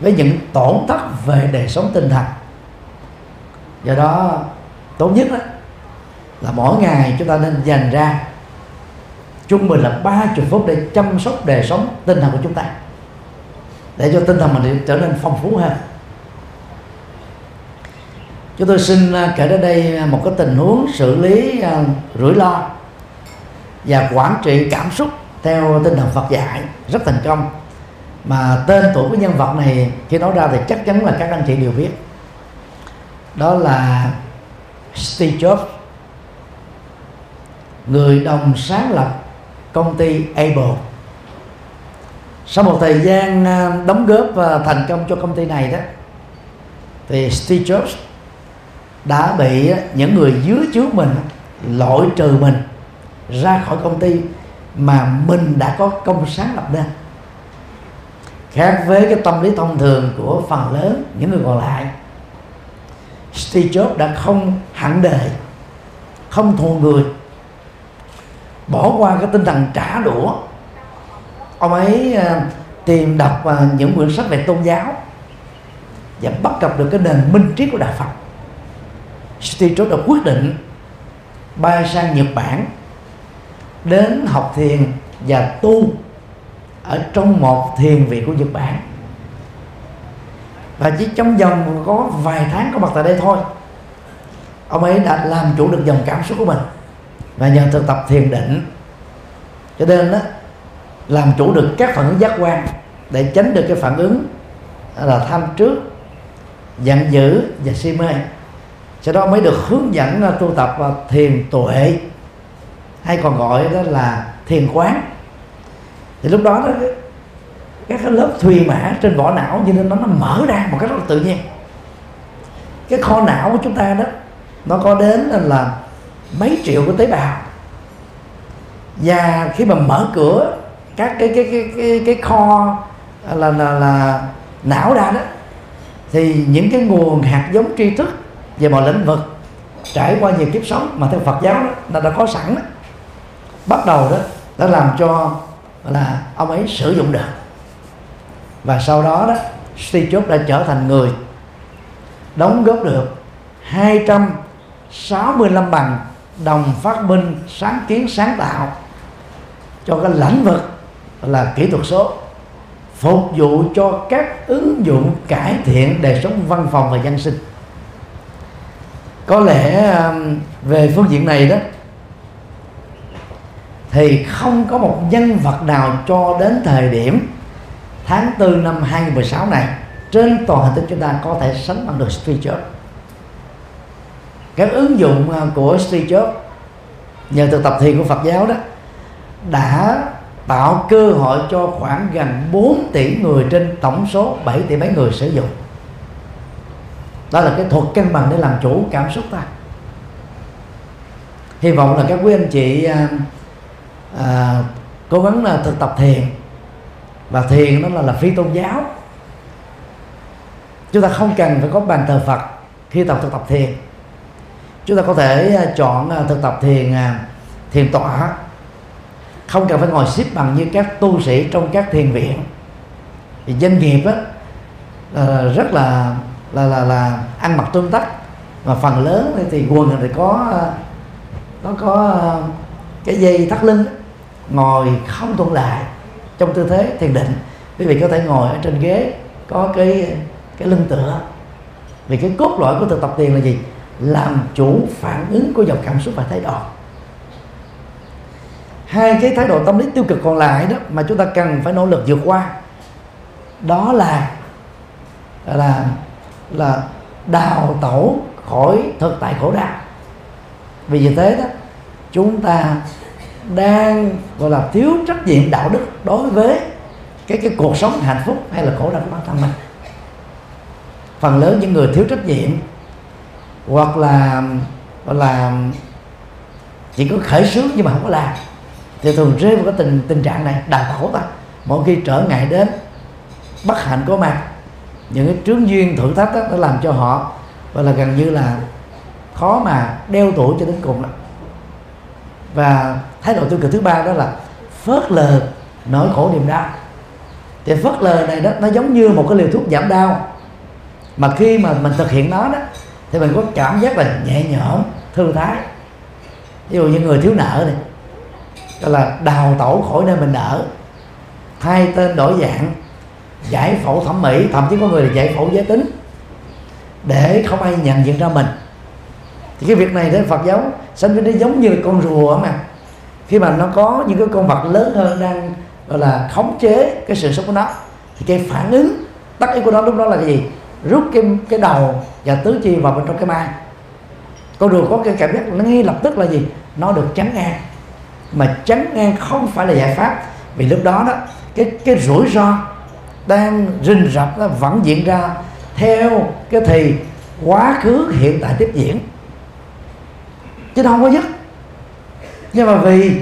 với những tổn thất về đời sống tinh thần. Do đó tốt nhất đó là mỗi ngày chúng ta nên dành ra trung bình là 30 phút để chăm sóc đời sống tinh thần của chúng ta để cho tinh thần mình trở nên phong phú hơn chúng tôi xin à, kể đến đây à, một cái tình huống xử lý uh, rủi ro và quản trị cảm xúc theo tinh thần Phật dạy rất thành công. Mà tên tuổi của nhân vật này khi nói ra thì chắc chắn là các anh chị đều biết. Đó là Steve Jobs người đồng sáng lập công ty Apple sau một thời gian à, đóng góp và thành công cho công ty này đó, thì Steve Jobs đã bị à, những người dưới trước mình loại trừ mình ra khỏi công ty mà mình đã có công sáng lập nên. Khác với cái tâm lý thông thường của phần lớn những người còn lại, Steve Jobs đã không hẳn đề, không thù người, bỏ qua cái tinh thần trả đũa ông ấy ờ, tìm đọc ờ, những quyển sách về tôn giáo và bắt gặp được cái nền minh triết của đạo Phật. Steve Jobs đã quyết định bay sang Nhật Bản đến học thiền và tu ở trong một thiền viện của Nhật Bản. Và chỉ trong vòng có vài tháng có mặt tại đây thôi, ông ấy đã làm chủ được dòng cảm xúc của mình và nhờ thực tập thiền định. Cho nên đó làm chủ được các phản ứng giác quan để tránh được cái phản ứng là tham trước giận dữ và si mê. Sau đó mới được hướng dẫn à, tu tập uh, thiền tuệ. Hay còn gọi đó là thiền quán. Thì lúc đó, đó các cái lớp thùy mã trên vỏ não cho nên nó nó mở ra một cách rất là tự nhiên. Cái kho não của chúng ta đó nó có đến là mấy triệu cái tế bào. Và khi mà mở cửa các cái cái cái cái, cái kho à, là, là là não ra đó thì những cái nguồn hạt giống tri thức về mọi lĩnh vực trải qua nhiều kiếp sống mà theo Phật giáo đó, nó đã có sẵn đó, bắt đầu đó đã làm cho là ông ấy sử dụng được. Và sau đó đó Steve Jobs đã trở thành người đóng góp được 265 bằng đồng phát minh sáng kiến sáng tạo cho cái lĩnh vực là kỹ thuật số, phục vụ cho các ứng dụng cải thiện đời sống văn phòng và dân sinh. Có lẽ um, về phương diện này đó, thì không có một nhân vật nào cho đến thời điểm tháng 4 năm 2016 này trên toàn hành tinh chúng ta có thể sánh bằng được Steve Jobs. Các ứng dụng uh, của Steve Jobs, nhờ thực tập thiền của Phật giáo đó, đã tạo cơ hội cho khoảng gần 4 tỷ người trên tổng số 7 tỷ mấy người sử dụng. Đó là cái thuật cân bằng để làm chủ cảm xúc ta. Hy vọng là các quý anh chị à, à, cố gắng là thực tập thiền. Và thiền nó là là phi tôn giáo. Chúng ta không cần phải có bàn thờ phật khi tập thực tập thiền. Chúng ta có thể à, chọn à, thực tập thiền à, thiền tọa không cần phải ngồi xếp bằng như các tu sĩ trong các thiền viện. Thì doanh nghiệp á, là rất là là là là ăn mặc tương tắc, mà phần lớn thì quần thì có ờ, nó có ờ, cái dây thắt lưng ngồi không thuận lại trong tư thế thiền định. Quý vị có thể ngồi ở trên ghế có cái cái lưng tựa. Vì cái cốt lõi của thực tập tiền là gì? Làm chủ phản ứng của dòng cảm xúc và thái độ hai cái thái độ tâm lý tiêu cực còn lại đó mà chúng ta cần phải nỗ lực vượt qua, đó là là là đào tẩu khỏi thực tại khổ đau. Vì như thế đó, chúng ta đang, gọi là, thiếu trách nhiệm đạo đức đối với cái cái cuộc sống hạnh phúc hay là khổ đau của bản thân mình. Phần lớn những người thiếu trách nhiệm hoặc là, gọi là, chỉ có khởi sướng nhưng mà không có làm thì thường rơi vào cái tình tình trạng này đau khổ ta. Mỗi khi trở ngại đến bất hạnh có mặt những cái trướng duyên thử thách đó, nó làm cho họ và là gần như là khó mà đeo tuổi cho đến cùng đó. và thái độ tiêu cực thứ ba đó là phớt lờ nỗi khổ niềm đau. Thì phớt lờ này đó nó giống như một cái liều thuốc giảm đau. Mà khi mà mình thực hiện nó đó thì mình có cảm giác là nhẹ nhõm thư thái. Ví dụ như người thiếu nợ này đó là đào tẩu khỏi nơi mình ở, thay tên đổi dạng giải phẫu thẩm mỹ thậm chí có người là giải phẫu giới tính để không ai nhận diện ra mình. Thì cái việc này đến Phật giáo sanh viên nó giống như con rùa mà. Khi mà nó có những cái con vật lớn hơn đang gọi là khống chế cái sự sống của nó thì cái phản ứng tất yếu của nó lúc đó là cái gì? Rút cái cái đầu và tứ chi vào bên trong cái mai. Con rùa có cái cảm giác nó ngay lập tức là gì? Nó được trắng ngang mà chắn ngang không phải là giải pháp. Vì lúc đó đó, cái cái rủi ro đang rình rập nó vẫn diễn ra theo cái thì quá khứ, hiện tại tiếp diễn. Chứ nó không có dứt. Nhưng mà vì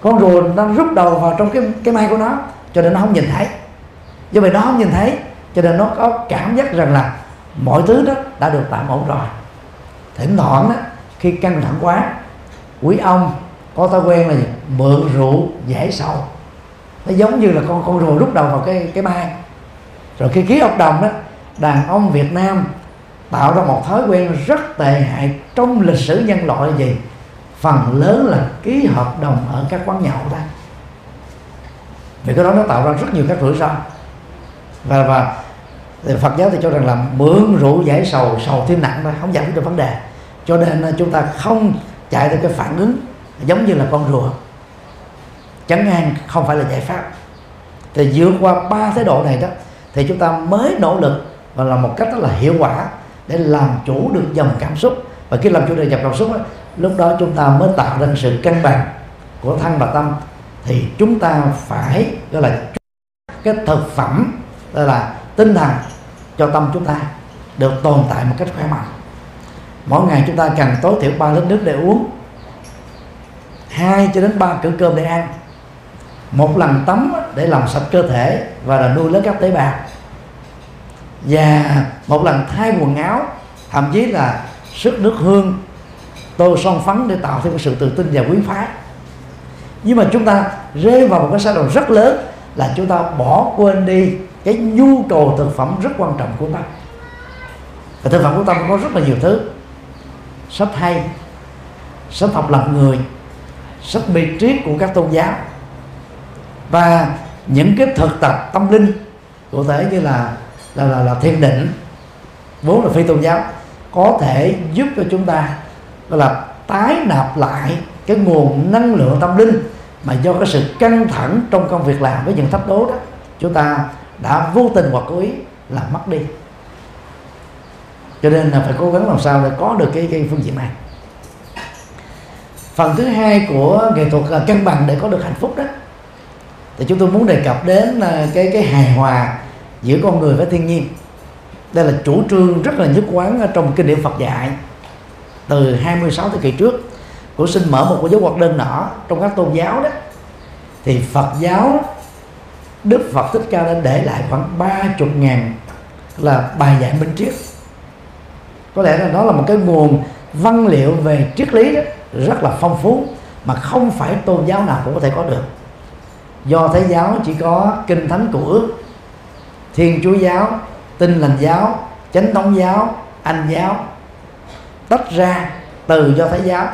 con rùa nó rút đầu vào trong cái cái mai của nó, cho nên nó không nhìn thấy. Do vậy nó không nhìn thấy, cho nên nó có cảm giác rằng là mọi thứ đó đã được tạm ổn rồi. Thỉnh thoảng đó, khi căng thẳng quá, quý ông có thói quen là gì? mượn rượu giải sầu. Nó giống như là con con rùa rút đầu vào cái cái mai rồi khi ký hợp đồng đó, đàn ông Việt Nam tạo ra một thói quen rất tệ hại trong lịch sử nhân loại là gì? Phần lớn là ký hợp đồng ở các quán nhậu đó. Vì cái đó nó tạo ra rất nhiều các rủi ro. Và và Phật giáo thì cho rằng là mượn rượu giải sầu sầu thêm nặng thôi, không giải quyết được vấn đề. Cho nên ờ, chúng ta không chạy theo cái phản ứng giống như là con rùa. Chấn an không phải là giải pháp. Thì vượt qua ba thái độ này đó thì chúng ta mới nỗ lực và là một cách rất là hiệu quả để làm chủ được dòng cảm xúc. Và khi làm chủ được dòng cảm xúc đó, lúc đó chúng ta mới tạo ra sự cân bằng của thân và tâm. Thì chúng ta phải gọi là cái thực phẩm đó là tinh thần cho tâm chúng ta được tồn tại một cách khỏe mạnh. Mỗi ngày chúng ta cần tối thiểu 3 lít nước để uống hai cho đến ba cử cơm để ăn. Một lần tắm để làm sạch cơ thể và là nuôi lớn các tế bào. Và một lần thay quần áo, thậm chí là sức nước hương, tô son phấn để tạo thêm sự tự tin và quý phái. Nhưng mà chúng ta rơi vào một cái sai lầm rất lớn là chúng ta bỏ quên đi cái nhu cầu thực phẩm rất quan trọng của tâm và thực phẩm của tâm có rất là nhiều thứ. Sách hay, sách học lập người sách bi triết của các tôn giáo. Và những cái thực tập tâm linh cụ thể như là là là, là thiền định vốn là phi tôn giáo có thể giúp cho chúng ta là tái nạp lại cái nguồn năng lượng tâm linh mà do cái sự căng thẳng trong công việc làm với những thách đố đó chúng ta đã vô tình hoặc cố ý làm mất đi. Cho nên là phải cố gắng làm sao để có được cái, cái phương diện này phần thứ hai của nghệ thuật là cân bằng để có được hạnh phúc đó. Thì chúng tôi muốn đề cập đến ờ, cái cái hài hòa giữa con người với thiên nhiên. Đây là chủ trương rất là nhất quán trong kinh điển Phật dạy từ 26 thế kỷ trước. Của xin mở một cái dấu hoạt đơn nhỏ trong các tôn giáo đó. Thì Phật giáo, Đức Phật Thích Ca đã để lại khoảng ba chục ngàn là bài giảng minh triết có lẽ là đó là một cái nguồn văn liệu về triết lý đó rất là phong phú mà không phải tôn giáo nào cũng có thể có được. Do thế giáo chỉ có kinh thánh của ước, thiên chúa giáo, Tin lành giáo, chánh thống giáo, anh giáo, tách ra từ do thái giáo.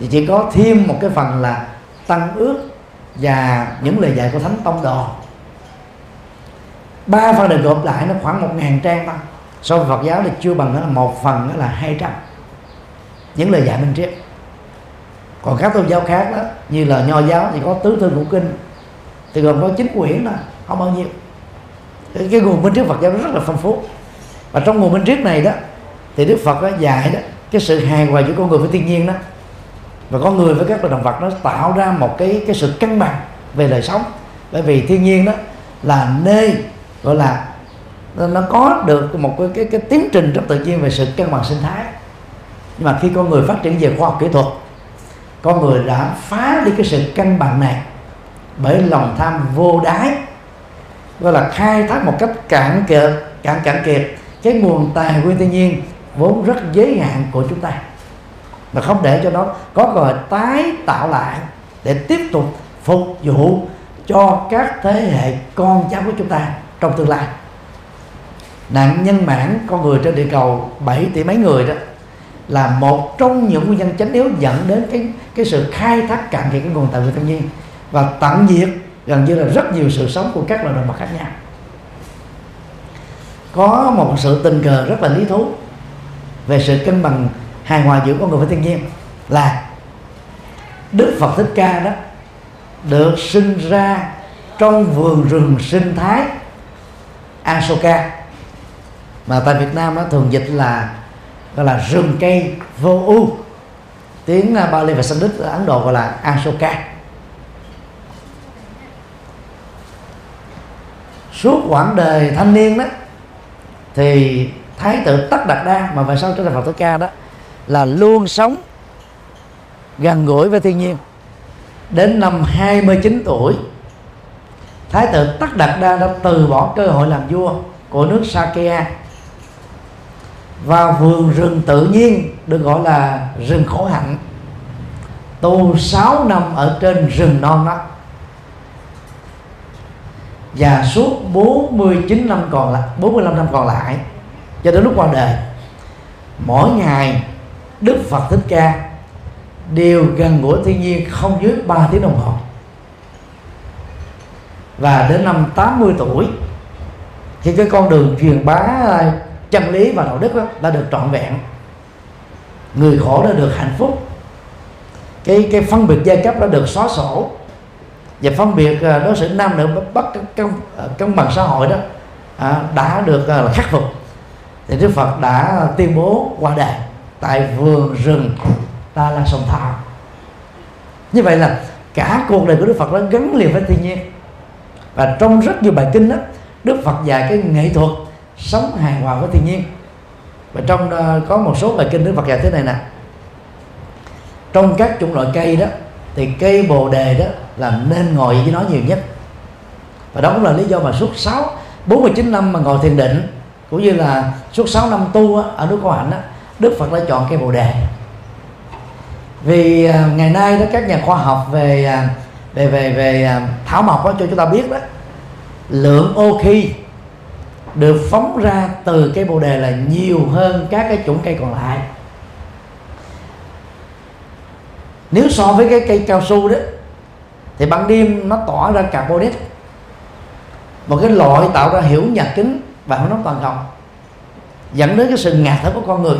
Thì chỉ có thêm một cái phần là tăng ước và những lời dạy của thánh tông đồ. Ba phần được gộp lại nó khoảng một ngàn trang thôi. So với Phật giáo thì chưa bằng nó là một phần đó là hai trăm những lời dạy minh triết còn các tôn giáo khác đó như là nho giáo thì có tứ thư ngũ kinh. Thì gồm có chín quyển đó không bao nhiêu. Cái, cái nguồn minh triết Phật giáo rất là phong phú. Và trong nguồn minh triết này đó thì Đức Phật đó dạy đó cái sự hài hòa giữa con người với thiên nhiên đó. Và con người với các loài động vật nó tạo ra một cái cái sự cân bằng về đời sống. Bởi vì thiên nhiên đó là nơi gọi là nó có được một cái cái, cái tiến trình rất tự nhiên về sự cân bằng sinh thái nhưng mà khi con người phát triển về khoa học kỹ thuật, con người đã phá đi cái sự cân bằng này bởi lòng tham vô đáy gọi là khai thác một cách cạn kiệt, cạn cạn kiệt. Cái nguồn tài nguyên thiên nhiên vốn rất giới hạn của chúng ta mà không để cho nó có cơ hội tái tạo lại để tiếp tục phục vụ cho các thế hệ con cháu của chúng ta trong tương lai. Nạn nhân mãn con người trên địa cầu 7 tỷ mấy người đó là một trong những nguyên nhân chánh yếu dẫn đến cái cái sự khai thác cạn kiệt cái nguồn tài nguyên thiên nhiên và tận diệt gần như là rất nhiều sự sống của các loài động vật khác nhau. Có một sự tình cờ rất là lý thú về sự cân bằng hài hòa giữa con người với thiên nhiên là Đức Phật Thích Ca đó được sinh ra trong vườn rừng sinh thái Asoka. Mà tại Việt Nam nó thường dịch là gọi là rừng cây vô ưu tiếng à, Bali và Sanskrit ở Ấn Độ gọi là ashoka. suốt quãng đời thanh niên đó, thì thái tử tất đạt đa, mà về sau trở thành phật tử ca đó, là luôn sống gần gũi với thiên nhiên. Đến năm 29 tuổi, thái tử tất đạt đa đã từ bỏ cơ hội làm vua của nước sakya và vườn rừng tự nhiên được gọi là rừng khổ hạnh. Tu 6 năm ở trên rừng non đó và suốt 49 năm còn lại 45 năm còn lại, cho đến lúc qua đời, mỗi ngày Đức Phật Thích Ca đều gần gũi thiên nhiên không dưới 3 tiếng đồng hồ. Và đến năm 80 tuổi khi cái con đường truyền bá chân lý và đạo đức đó, đã được trọn vẹn. Người khổ đã được hạnh phúc. Cái cái phân biệt giai cấp đã được xóa sổ. Và phân biệt à, đối xử nam nữ bất công à, công bằng xã hội đó à, đã được à, khắc phục. Thì Đức Phật đã tuyên bố qua đời tại vườn rừng Ta La Sông Thao. Như vậy là cả cuộc đời của Đức Phật đã gắn liền với thiên nhiên. Và trong rất nhiều bài kinh đó Đức Phật dạy cái nghệ thuật sống hài hòa với thiên nhiên. Và trong uh, có một số bài kinh Đức Phật dạy thế này nè. Trong các chủng loại cây đó thì cây bồ đề đó là nên ngồi với nó nhiều nhất. Và đó cũng là lý do mà suốt 6 49 năm mà ngồi thiền định cũng như là suốt 6 năm tu á, ở nước Cao Hạnh á, Đức Phật đã chọn cây bồ đề. Vì à, ngày nay đó các nhà khoa học về ờ, về về về thảo mộc đó, cho chúng ta biết đó lượng oxy được phóng ra từ cây bồ đề là nhiều hơn các cái chủng cây còn lại nếu so với cái cây cao su đó, thì ban đêm nó tỏa ra carbonic, một cái loại tạo ra hiểu nhạc kính và nó toàn cầu, dẫn đến cái sự ngạt thở của con người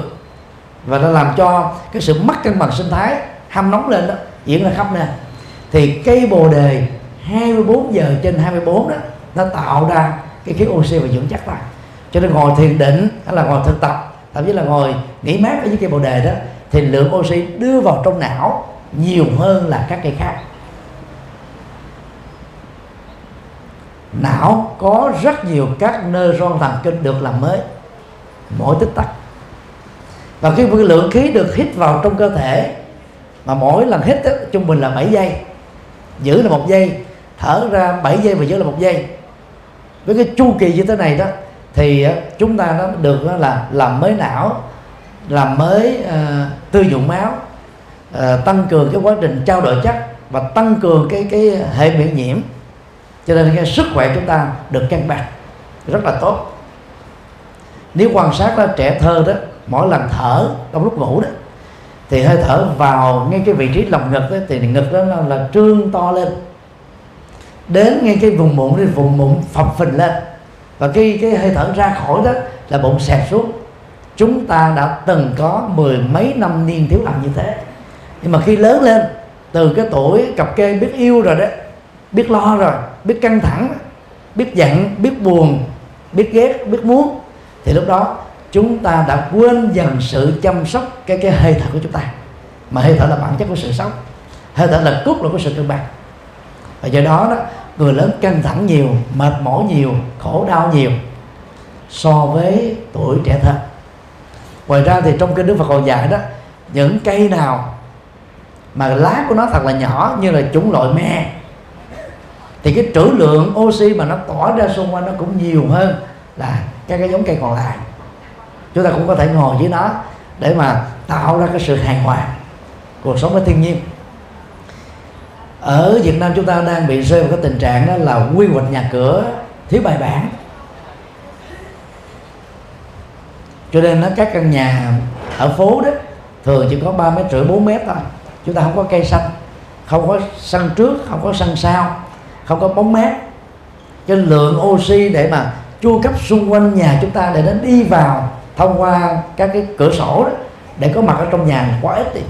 và nó làm cho cái sự mất cân bằng sinh thái hâm nóng lên đó, diễn ra khắp nè. thì cây bồ đề 24 giờ trên 24 đó, nó tạo ra cái khí oxy và dưỡng chất lại, cho nên ngồi thiền định hay là ngồi thực tập thậm chí là ngồi nghỉ mát ở dưới cây bồ đề đó thì lượng oxy đưa vào trong não nhiều hơn là các cây khác. Não có rất nhiều các neuron thần kinh được làm mới mỗi tích tắc. Và cái lượng khí được hít vào trong cơ thể mà mỗi lần hít đó, trung bình là 7 giây giữ là một giây thở ra 7 giây và giữ là một giây với cái chu kỳ như thế này đó thì ờ, chúng ta nó được là làm mới não làm mới uh, tư dụng máu uh, tăng cường cái quá trình trao đổi chất và tăng cường cái cái hệ miễn nhiễm. Cho nên cái sức khỏe chúng ta được cân bằng rất là tốt. Nếu quan sát đó trẻ thơ đó mỗi lần thở trong lúc ngủ đó thì hơi thở vào ngay cái vị trí lòng ngực đó, thì ngực đó là, là trương to lên đến ngay cái vùng bụng thì vùng bụng phập phình lên. Và khi cái hơi thở ra khỏi đó là bụng xẹp xuống. Chúng ta đã từng có mười mấy năm niên thiếu làm như thế. Nhưng mà khi lớn lên, từ cái tuổi cặp kê biết yêu rồi đó, biết lo rồi, biết căng thẳng, biết giận, biết buồn, biết ghét, biết muốn, thì lúc đó chúng ta đã quên dần sự chăm sóc cái cái hơi thở của chúng ta. Mà hơi thở là bản chất của sự sống. Hơi thở là cốt lõi của sự cân bằng và do đó đó, người lớn căng thẳng nhiều, mệt mỏi nhiều, khổ đau nhiều so với tuổi trẻ thơ. Ngoài ra thì trong kinh đức phật còn dạy đó, những cây nào mà lá của nó thật là nhỏ như là chủng loại me, thì cái trữ lượng oxy mà nó tỏa ra xung quanh nó cũng nhiều hơn là các cái giống cây còn lại. Chúng ta cũng có thể ngồi với nó để mà tạo ra cái sự hài hòa, cuộc sống với thiên nhiên ở Việt Nam chúng ta đang bị rơi vào cái tình trạng đó là quy hoạch nhà cửa thiếu bài bản. Cho nên nó, các căn nhà ở phố đó thường chỉ có ba mét rưỡi, bốn mét thôi. Chúng ta không có cây xanh, không có sân trước, không có sân sau, không có bóng mát. Cái lượng oxy để mà chu cấp xung quanh nhà chúng ta để nó đi vào thông qua các cái cửa sổ đó, để có mặt ở trong nhà quá ít đi.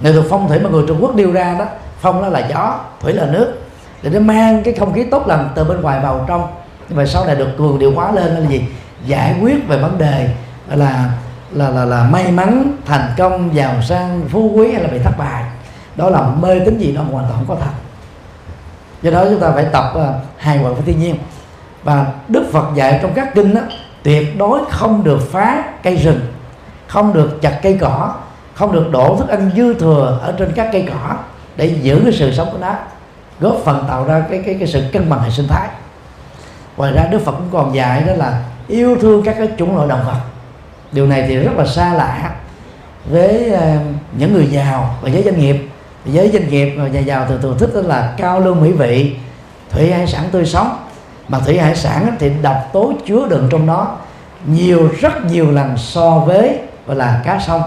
Nghệ thuật phong thủy mà người Trung Quốc điêu ra đó phong đó là gió thủy là nước. Để nó mang cái không khí tốt lành từ bên ngoài vào trong. Nhưng mà sau này được cường điều hóa lên là gì? Giải quyết về vấn đề là là là là may mắn thành công giàu sang phú quý hay là bị thất bại. Đó là mê tín gì đó hoàn toàn không có thật. Do đó chúng ta phải tập uh, hài hòa với thiên nhiên. Và đức phật dạy trong các kinh đó, tuyệt đối không được phá cây rừng không được chặt cây cỏ không được đổ thức ăn dư thừa ở trên các cây cỏ để giữ cái sự sống của nó, góp phần tạo ra cái cái cái sự cân bằng hệ sinh thái. Ngoài ra Đức Phật cũng còn dạy đó là yêu thương các cái chủng loại động vật. Điều này thì rất là xa lạ với ờ, những người giàu và giới doanh nghiệp. Giới doanh nghiệp và nhà giàu thường thường thích đó là cao lương mỹ vị, thủy hải sản tươi sống. Mà thủy hải sản thì độc tố chứa đựng trong đó nhiều, rất nhiều lần so với gọi là cá sông.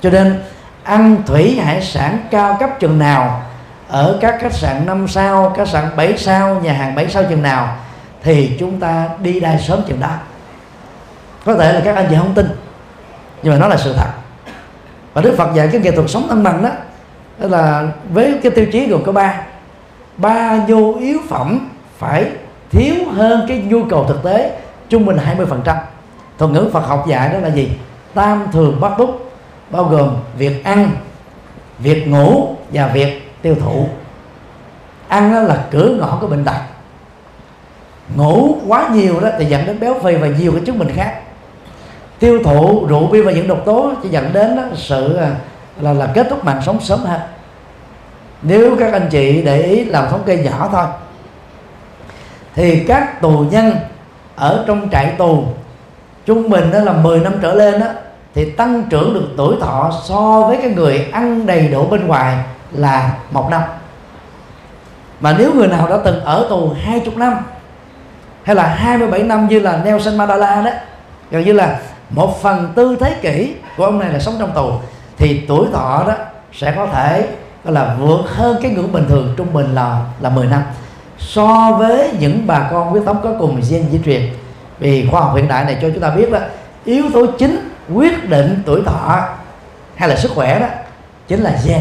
Cho nên ăn thủy hải sản cao cấp chừng nào? Ở các khách sạn 5 sao, khách sạn 7 sao, nhà hàng 7 sao chừng nào? Thì chúng ta đi đai sớm chừng đó. Có thể là các anh chị không tin nhưng mà nó là sự thật. Và Đức Phật dạy cái nghệ thuật sống cân bằng đó đó là với cái tiêu chí gồm có ba. Ba nhu yếu phẩm phải thiếu hơn cái nhu cầu thực tế trung bình 20% thuật ngữ Phật học dạy đó là gì? Tam thường bắt túc bao gồm việc ăn việc ngủ và việc tiêu thụ. Ăn là cửa ngõ của bệnh tật. Ngủ quá nhiều đó thì dẫn đến béo phì và nhiều cái chứng bệnh khác. Tiêu thụ rượu bia và những độc tố chỉ dẫn đến đó, sự à, là là kết thúc mạng sống sớm hơn. Nếu các anh chị để ý làm thống kê nhỏ thôi thì các tù nhân ở trong trại tù trung bình đó là 10 năm trở lên đó thì tăng trưởng được tuổi thọ so với cái người ăn đầy đủ bên ngoài là một năm. Mà nếu người nào đã từng ở tù hai chục năm, hay là 27 năm như là Nelson Mandela đó, gần như là một phần tư thế kỷ của ông này là sống trong tù, thì tuổi thọ đó sẽ có thể là vượt hơn cái ngưỡng bình thường trung bình là là 10 năm. So với những bà con huyết thống có cùng gen di truyền, vì khoa học hiện đại này cho chúng ta biết đó yếu tố chính quyết định tuổi thọ hay là sức khỏe đó chính là gen.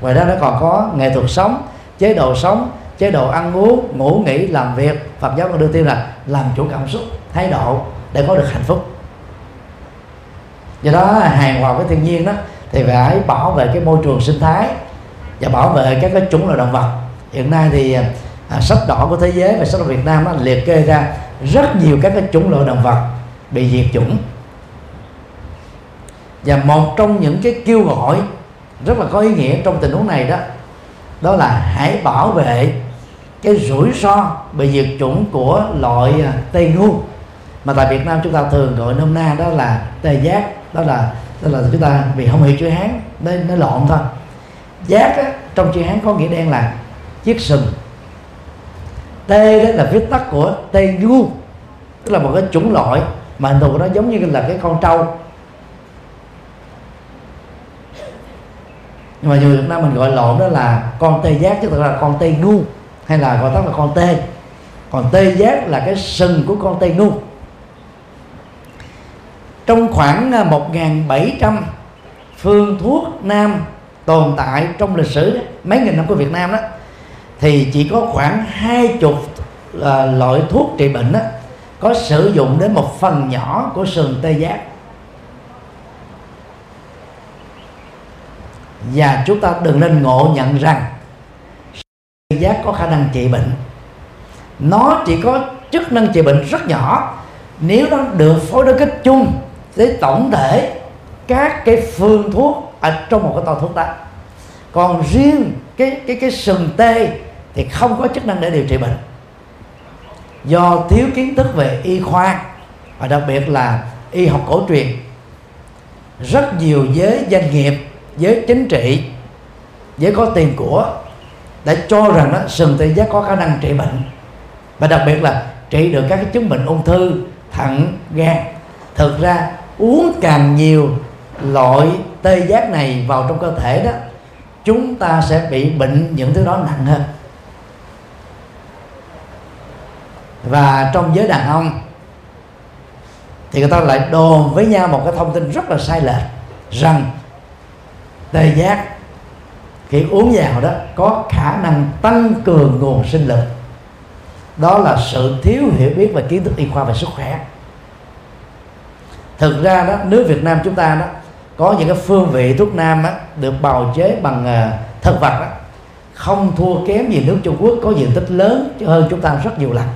Ngoài ra nó còn có nghệ thuật sống chế độ sống chế độ ăn uống ngủ nghỉ làm việc. Phật giáo còn đưa tiên là làm chủ cảm xúc thái độ để có được hạnh phúc. Do đó hài hòa với thiên nhiên đó thì phải bảo vệ cái môi trường sinh thái và bảo vệ các cái chủng loại động vật. Hiện nay thì à, à, sách đỏ của thế giới và sách đỏ Việt Nam nó liệt kê ra rất nhiều các cái chủng loại động vật bị diệt chủng. Và một trong những cái kêu gọi rất là có ý nghĩa trong tình huống này đó đó là hãy bảo vệ cái rủi ro bị diệt chủng của loại tê tây ngu mà tại Việt Nam chúng ta thường gọi nôm na đó là tê giác đó là đó là chúng ta vì không hiểu chữ hán nên nó lộn thôi. Giác á, trong chữ hán có nghĩa đen là chiếc sừng. Tê đó là viết tắt của tê ngu tức là một cái chủng loại mà hình thù của nó giống như là cái con trâu. Nhưng mà người Việt Nam mình gọi lộn đó là con tê giác chứ thực là con tê ngu hay là gọi tắt là con tê. Còn tê giác là cái sừng của con tê ngu. Trong khoảng à, 1.700 phương thuốc nam tồn tại trong lịch sử mấy nghìn năm của Việt Nam đó thì chỉ có khoảng hai chục à, loại thuốc trị bệnh đó, có sử dụng đến một phần nhỏ của sừng tê giác. Và chúng ta đừng nên ngộ nhận rằng tê giác có khả năng trị bệnh. Nó chỉ có chức năng trị bệnh rất nhỏ. Nếu nó được phối đối kết chung với tổng thể các cái phương thuốc ở trong một cái to thuốc đó. Còn riêng cái cái cái sừng tê thì không có chức năng để điều trị bệnh do thiếu kiến thức về y khoa và đặc biệt là y học cổ truyền. Rất nhiều giới doanh nghiệp giới chính trị giới có tiền của đã cho rằng đó, sừng tê giác có khả năng trị bệnh và đặc biệt là trị được các cái chứng bệnh ung thư thận gan. Thực ra uống càng nhiều loại tê giác này vào trong cơ thể đó chúng ta sẽ bị bệnh những thứ đó nặng hơn. Và trong giới đàn ông thì người ta lại đồn với nhau một cái thông tin rất là sai lệch rằng tê giác khi uống vào đó có khả năng tăng cường nguồn sinh lực. Đó là sự thiếu hiểu biết và kiến thức y khoa về sức khỏe. Thực ra đó nước Việt Nam chúng ta đó có những cái phương vị thuốc nam đó, được bào chế bằng uh, thực vật đó, không thua kém gì nước Trung Quốc có diện tích lớn hơn chúng ta rất nhiều lần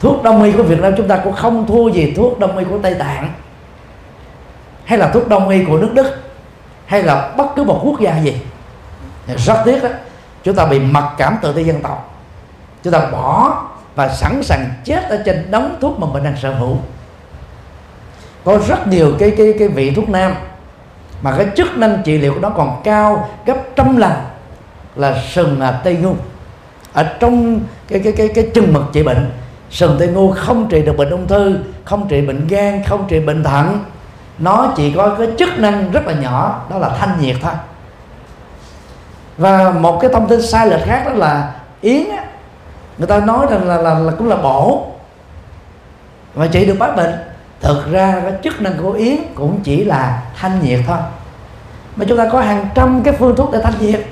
thuốc đông y của Việt Nam chúng ta cũng không thua gì thuốc đông y của Tây Tạng. Hay là thuốc đông y của nước Đức, hay là bất cứ một quốc gia gì. Rất tiếc đó chúng ta bị mặc cảm tự ti dân tộc. Chúng ta bỏ và sẵn sàng chết ở trên đống thuốc mà mình đang sở hữu. Có rất nhiều cái cái cái vị thuốc nam mà cái chức năng trị liệu của nó còn cao, gấp trăm lần là sừng là tây ngưu ở trong cái cái cái cái chừng mực trị bệnh sừng tây ngu không trị được bệnh ung thư không trị bệnh gan không trị bệnh thận. Nó chỉ có cái chức năng rất là nhỏ đó là thanh nhiệt thôi. Và một cái thông tin sai lệch khác đó là yến á, người ta nói rằng là, là, là cũng là bổ. Và trị được bác bệnh. Thực ra cái chức năng của yến cũng chỉ là thanh nhiệt thôi. Mà chúng ta có hàng trăm cái phương thuốc để thanh nhiệt.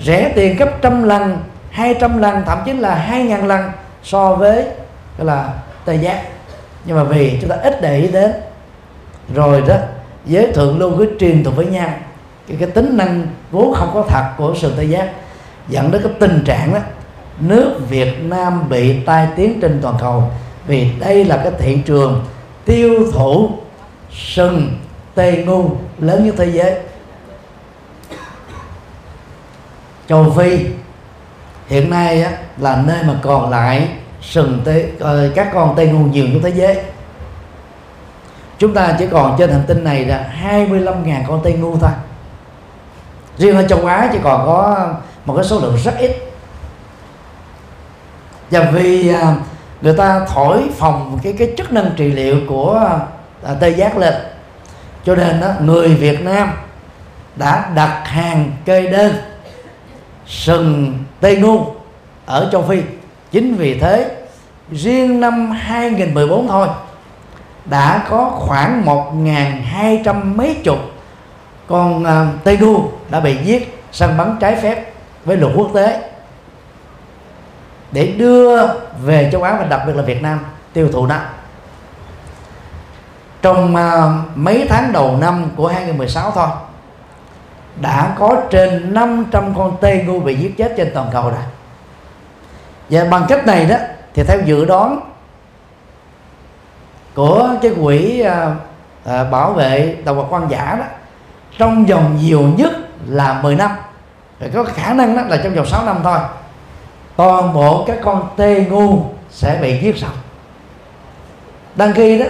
Rẻ tiền gấp trăm lần hai trăm lần thậm chí là hai ngàn lần so với cái là tây giác. Nhưng mà vì chúng ta ít để ý đến. Rồi đó giới thượng lưu cứ truyền thuộc với nhau. Cái, cái tính năng vốn không có thật của sự tây giác dẫn đến cái tình trạng đó. Nước Việt Nam bị tai tiếng trên toàn cầu. Vì đây là cái thị trường tiêu thụ sừng tây ngu lớn nhất thế giới. Châu phi hiện nay á, là nơi mà còn lại sừng tê, ờ, các con tây ngu nhiều nhất thế giới. Chúng ta chỉ còn trên hành tinh này là 25.000 con tây ngu thôi. Riêng ở châu Á chỉ còn có một cái số lượng rất ít. Và vì à, người ta thổi phòng cái cái chức năng trị liệu của à, tê giác lên cho nên đó, người Việt Nam đã đặt hàng kê đơn sừng tây nu ở châu Phi. Chính vì thế riêng năm 2014 thôi đã có khoảng 1.200 mấy chục con uh, tây nu đã bị giết săn bắn trái phép với luật quốc tế. Để đưa về châu Á và đặc biệt là Việt Nam tiêu thụ nó. Trong uh, mấy tháng đầu năm của 2016 thôi đã có trên 500 con tê ngu bị giết chết trên toàn cầu rồi. Và bằng cách này đó thì theo dự đoán của cái quỹ à, à, bảo vệ động vật hoang dã đó trong vòng nhiều nhất là 10 năm. Thì có khả năng đó là trong vòng 6 năm thôi toàn bộ các con tê ngu sẽ bị giết sạch. Đăng ký đó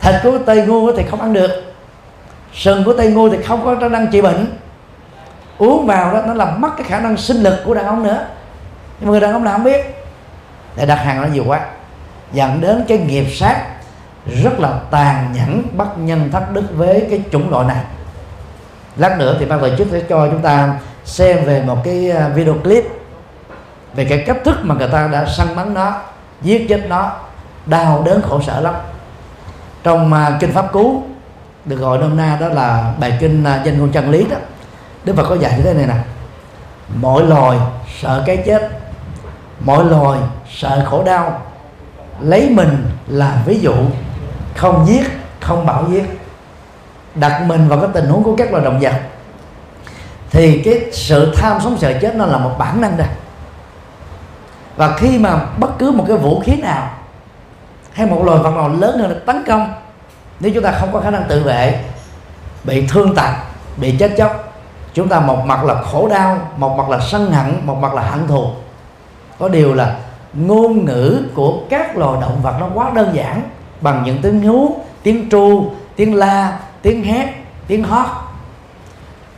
thịt của tê ngu thì không ăn được sừng của tê ngu thì không có năng trị bệnh uống vào đó nó làm mất cái khả năng sinh lực của đàn ông nữa. Nhưng mà người đàn ông nào không biết? Để đặt hàng nó nhiều quá. Dẫn đến cái nghiệp sát rất là tàn nhẫn bất nhân thất đức với cái chủng loại này. Lát nữa thì ban tổ chức sẽ cho chúng ta xem về một cái à, video clip về cái cách thức mà người ta đã săn bắn nó giết chết nó đau đớn khổ sở lắm. Trong uh, kinh pháp cú được gọi nôm na đó là bài kinh uh, danh ngôn chân lý đó đức phật có dạy như thế này nè. Mỗi loài sợ cái chết, mỗi loài sợ khổ đau, lấy mình là ví dụ, không giết, không bảo giết, đặt mình vào cái tình huống của các loài động vật. Thì cái sự tham sống sợ chết nó là một bản năng rồi và khi mà bất cứ một cái vũ khí nào hay một loài vật nào lớn hơn tấn công, nếu chúng ta không có khả năng tự vệ, bị thương tật, bị chết chóc chúng ta một mặt là khổ đau, một mặt là sân hận, một mặt là hận thù. Có điều là ngôn ngữ của các loài động vật nó quá đơn giản, bằng những tiếng hú, tiếng tru, tiếng la, tiếng hét, tiếng hót.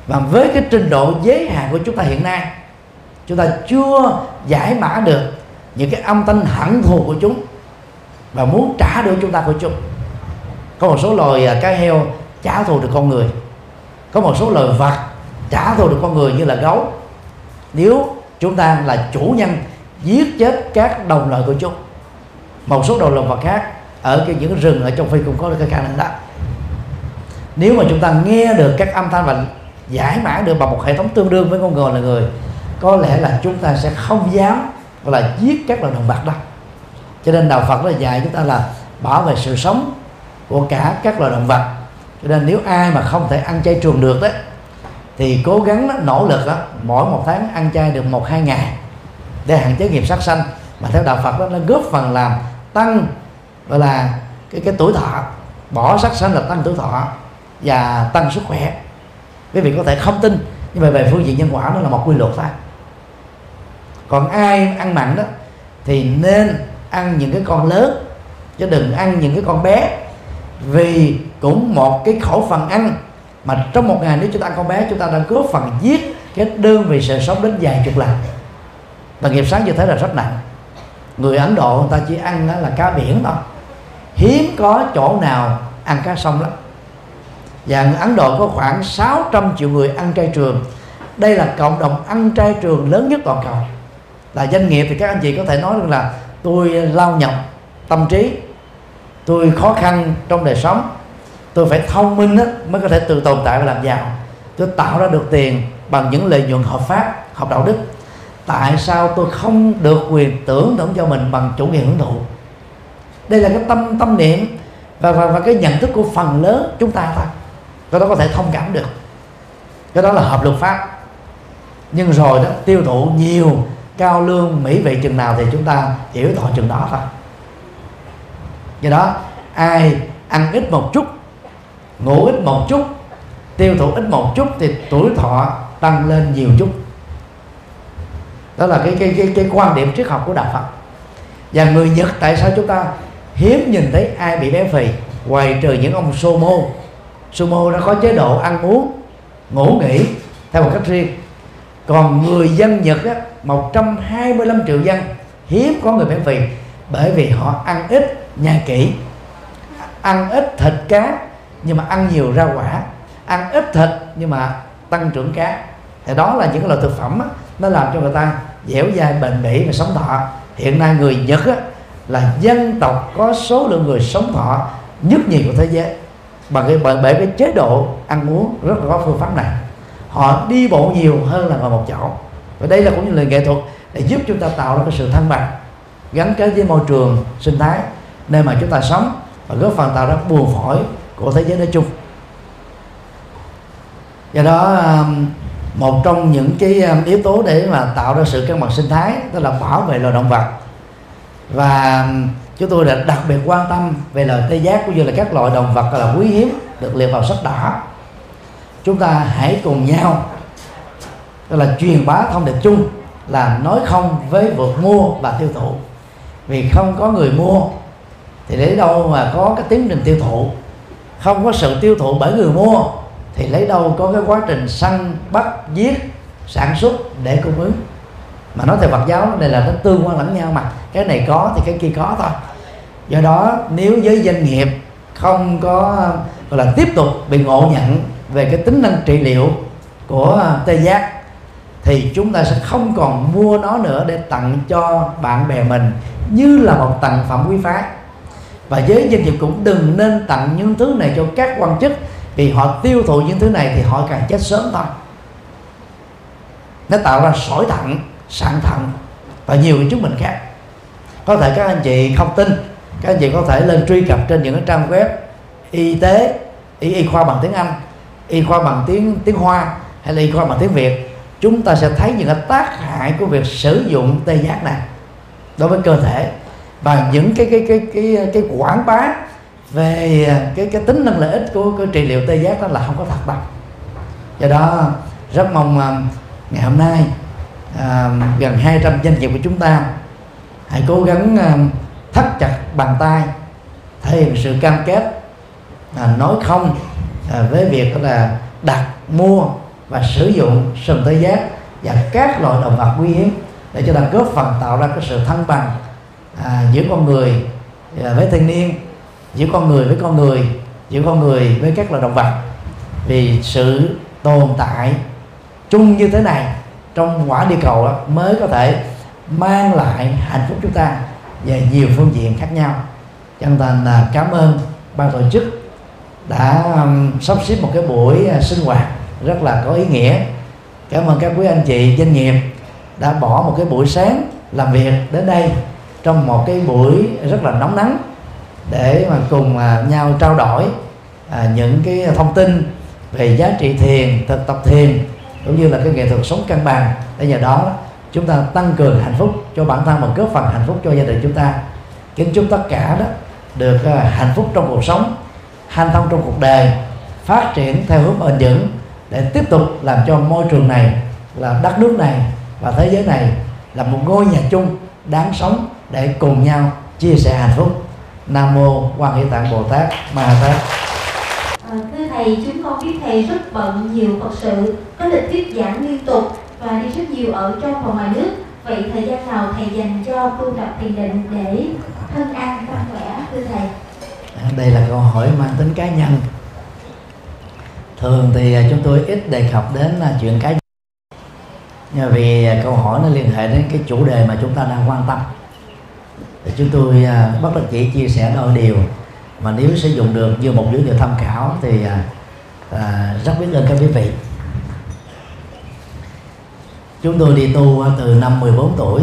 Và với cái trình độ giới hạn của chúng ta hiện nay, chúng ta chưa giải mã được những cái âm thanh hận thù của chúng và muốn trả đũa chúng ta của chúng. Có một số loài à, cá heo trả thù được con người. Có một số loài vật trả thù được con người như là gấu. Nếu chúng ta là chủ nhân, giết chết các đồng loại của chúng, một số đồng loại vật khác ở cái những rừng ở trong phi cũng có cái khả năng đó. Nếu mà chúng ta nghe được các âm thanh và giải mã được bằng một hệ thống tương đương với con người là người, có lẽ là chúng ta sẽ không dám là giết các loài động vật đó. Cho nên đạo Phật là dạy chúng ta là bảo vệ sự sống của cả các loài động vật. Cho nên nếu ai mà không thể ăn chay trường được đấy thì cố gắng đó, nỗ lực đó, mỗi một tháng ăn chay được một hai ngày để hạn chế nghiệp sát sanh. Mà theo đạo Phật đó nó góp phần làm tăng gọi là cái cái tuổi thọ bỏ sát sanh là tăng tuổi thọ và tăng sức khỏe. Quý vị có thể không tin nhưng mà về phương diện nhân quả nó là một quy luật thôi. Còn ai ăn mặn đó thì nên ăn những cái con lớn chứ đừng ăn những cái con bé. Vì cũng một cái khẩu phần ăn mà trong một ngày nếu chúng ta ăn con bé, chúng ta đang góp phần giết cái đơn vị sự sống đến vài chục lần. Và nghiệp sáng như thế là rất nặng. Người ấn độ người ta chỉ ăn là cá biển thôi. Hiếm có chỗ nào ăn cá sông lắm. Và Ấn Độ có khoảng 600 triệu người ăn chay trường. Đây là cộng đồng ăn chay trường lớn nhất toàn cầu. Là doanh nghiệp thì các anh chị có thể nói được là tôi lao nhọc tâm trí. Tôi khó khăn trong đời sống tôi phải thông minh đó, mới có thể tự tồn tại và làm giàu. Tôi tạo ra được tiền bằng những lợi nhuận hợp pháp hợp đạo đức. Tại sao tôi không được quyền tưởng thưởng cho mình bằng chủ nghĩa hưởng thụ? Đây là cái tâm tâm niệm và, và, và cái nhận thức của phần lớn chúng ta thôi. Cái đó có thể thông cảm được. Cái đó là hợp luật pháp. Nhưng rồi đó tiêu thụ nhiều cao lương mỹ vị chừng nào thì chúng ta hiểu thọ chừng đó thôi. Do đó ai ăn ít một chút ngủ ít một chút tiêu thụ ít một chút thì tuổi thọ tăng lên nhiều chút. Đó là cái cái cái, cái quan điểm triết học của đạo Phật. Và người Nhật tại sao chúng ta hiếm nhìn thấy ai bị béo phì? Ngoài trừ những ông sumo sumo đã có chế độ ăn uống ngủ nghỉ theo một cách riêng. Còn người dân Nhật á, 125 triệu dân hiếm có người béo phì bởi vì họ ăn ít nhai kỹ ăn ít thịt cá nhưng mà ăn nhiều rau quả ăn ít thịt nhưng mà tăng trưởng cá. Thì đó là những loại thực phẩm á, nó làm cho người ta dẻo dai bền bỉ và sống thọ. Hiện nay người Nhật á, là dân tộc có số lượng người sống thọ nhất nhì của thế giới. Bằng cái bởi, bởi cái chế độ ăn uống rất là có phương pháp này. Họ đi bộ nhiều hơn là ngồi một chỗ. Và đây là cũng như là nghệ thuật để giúp chúng ta tạo ra cái sự thăng bằng gắn kết với môi trường sinh thái nơi mà chúng ta sống và góp phần tạo ra buồn phổi của thế giới nói chung. Do đó um, một trong những cái um, yếu tố để mà tạo ra sự cân bằng sinh thái, đó là bảo vệ loài động vật. Và um, chúng tôi đã đặc biệt quan tâm về loài tê giác cũng như là các loài động vật là quý hiếm được liệt vào sách đỏ. Chúng ta hãy cùng nhau tức là truyền bá thông điệp chung là nói không với vượt mua và tiêu thụ. Vì không có người mua thì lấy đâu mà có cái tiến trình tiêu thụ không có sự tiêu thụ bởi người mua, thì lấy đâu có cái quá trình săn, bắt, giết, sản xuất để cung ứng. Mà nói theo Phật giáo này là nó tương quan lẫn nhau mà. Cái này có thì cái kia có thôi. Do đó, nếu với doanh nghiệp không có, gọi là, tiếp tục bị ngộ nhận về cái tính năng trị liệu của à, tê giác, thì chúng ta sẽ không còn mua nó nữa để tặng cho bạn bè mình, như là một tặng phẩm quý phái và giới doanh nghiệp cũng đừng nên tặng những thứ này cho các quan chức vì họ tiêu thụ những thứ này thì họ càng chết sớm thôi. Nó tạo ra sỏi thận sạn thận và nhiều cái chứng bệnh khác. Có thể các anh chị không tin các anh chị có thể lên truy cập trên những cái trang web y tế y, y khoa bằng tiếng anh y khoa bằng tiếng tiếng hoa hay là y khoa bằng tiếng việt. Chúng ta sẽ thấy những cái tác hại của việc sử dụng tê giác này đối với cơ thể và những cái cái cái cái cái quảng bá về à, cái cái tính năng lợi ích của cái trị liệu tê giác đó là không có thật đâu. Do đó rất mong à, ngày hôm nay à, gần 200 doanh nghiệp của chúng ta hãy cố gắng à, thắt chặt bàn tay thể hiện sự cam kết à, nói không à, với việc là đặt mua và sử dụng sừng tê giác và các loại động vật quý hiếm để cho ta góp phần tạo ra cái sự thăng bằng à, giữa con người à, với thiên nhiên giữa con người với con người giữa con người với các loài động vật. Vì sự tồn tại chung như thế này trong quả địa cầu đó, mới có thể mang lại hạnh phúc chúng ta về nhiều phương diện khác nhau. Chân thành là cảm ơn ban tổ chức đã um, sắp xếp một cái buổi uh, sinh hoạt rất là có ý nghĩa. Cảm ơn các quý anh chị doanh nghiệp đã bỏ một cái buổi sáng làm việc đến đây trong một cái buổi rất là nóng nắng để mà cùng à, nhau trao đổi à, những cái thông tin về giá trị thiền thực tập thiền cũng như là cái nghệ thuật sống cân bằng. Để nhờ đó chúng ta tăng cường hạnh phúc cho bản thân và góp phần hạnh phúc cho gia đình chúng ta. Kính chúc tất cả đó được à, hạnh phúc trong cuộc sống hanh thông trong cuộc đời phát triển theo hướng bền vững để tiếp tục làm cho môi trường này là đất nước này và thế giới này là một ngôi nhà chung đáng sống để cùng nhau chia sẻ hạnh phúc. Nam mô quan hệ tạng bồ tát ma tát. À, thưa thầy chúng con biết thầy rất bận nhiều phật sự có lịch thuyết giảng liên tục và đi rất nhiều ở trong và ngoài nước. Vậy thời gian nào thầy dành cho tu tập thiền định để thân an tâm khỏe thưa thầy? À, đây là câu hỏi mang tính cá nhân. Thường thì à, chúng tôi ít đề cập đến à, chuyện cá nhân. Vì câu hỏi nó liên hệ đến cái chủ đề mà chúng ta đang quan tâm thì chúng tôi à, bất đắc chỉ chia sẻ đôi điều mà nếu sử dụng được như một dữ liệu tham khảo thì à, à rất biết ơn các quý vị. Chúng tôi đi tu à, từ năm 14 tuổi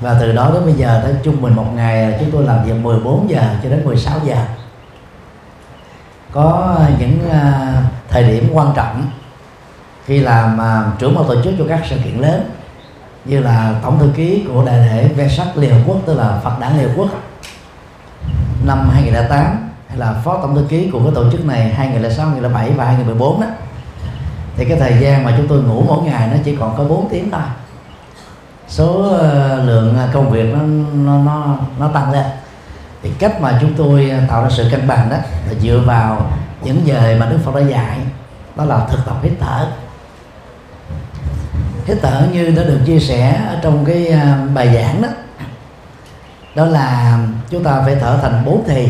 và từ đó đến bây giờ tới trung bình một ngày chúng tôi làm việc 14 giờ cho đến 16 giờ. Có những à, thời điểm quan trọng khi làm à, trưởng ban tổ chức cho các sự kiện lớn như là tổng thư ký của đại lễ Vesak Liên Hợp Quốc tức là Phật đản Liên Hợp Quốc năm 2008 hay là phó tổng thư ký của cái tổ chức này 2006, 2007 và 2014 đó. Thì cái thời gian mà chúng tôi ngủ mỗi ngày nó chỉ còn có 4 tiếng thôi. Số ờ, lượng ờ, công việc nó nó nó, nó tăng lên. Thì cách mà chúng tôi ờ, tạo ra sự cân bằng đó là dựa vào những giờ mà Đức Phật đã dạy đó là thực tập hít thở hít thở như đã được chia sẻ ở trong cái à, bài giảng đó. Đó là chúng ta phải thở thành bốn thì.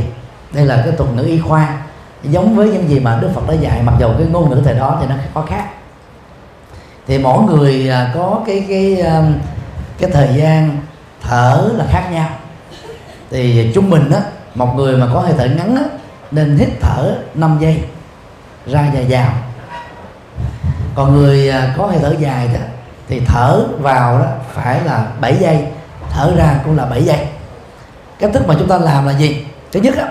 Đây là cái thuật ngữ y khoa. Giống với những gì mà Đức Phật đã dạy, mặc dù cái ngôn ngữ thời đó thì nó có khác. Thì mỗi người à, có cái cái à, cái thời gian thở là khác nhau. Thì trung bình á, một người mà có hơi thở ngắn á, nên hít thở 5 giây, ra và vào. Còn người có hơi thở dài đó thì thở vào đó phải là 7 giây thở ra cũng là 7 giây. Cách thức mà chúng ta làm là gì? Thứ nhất á,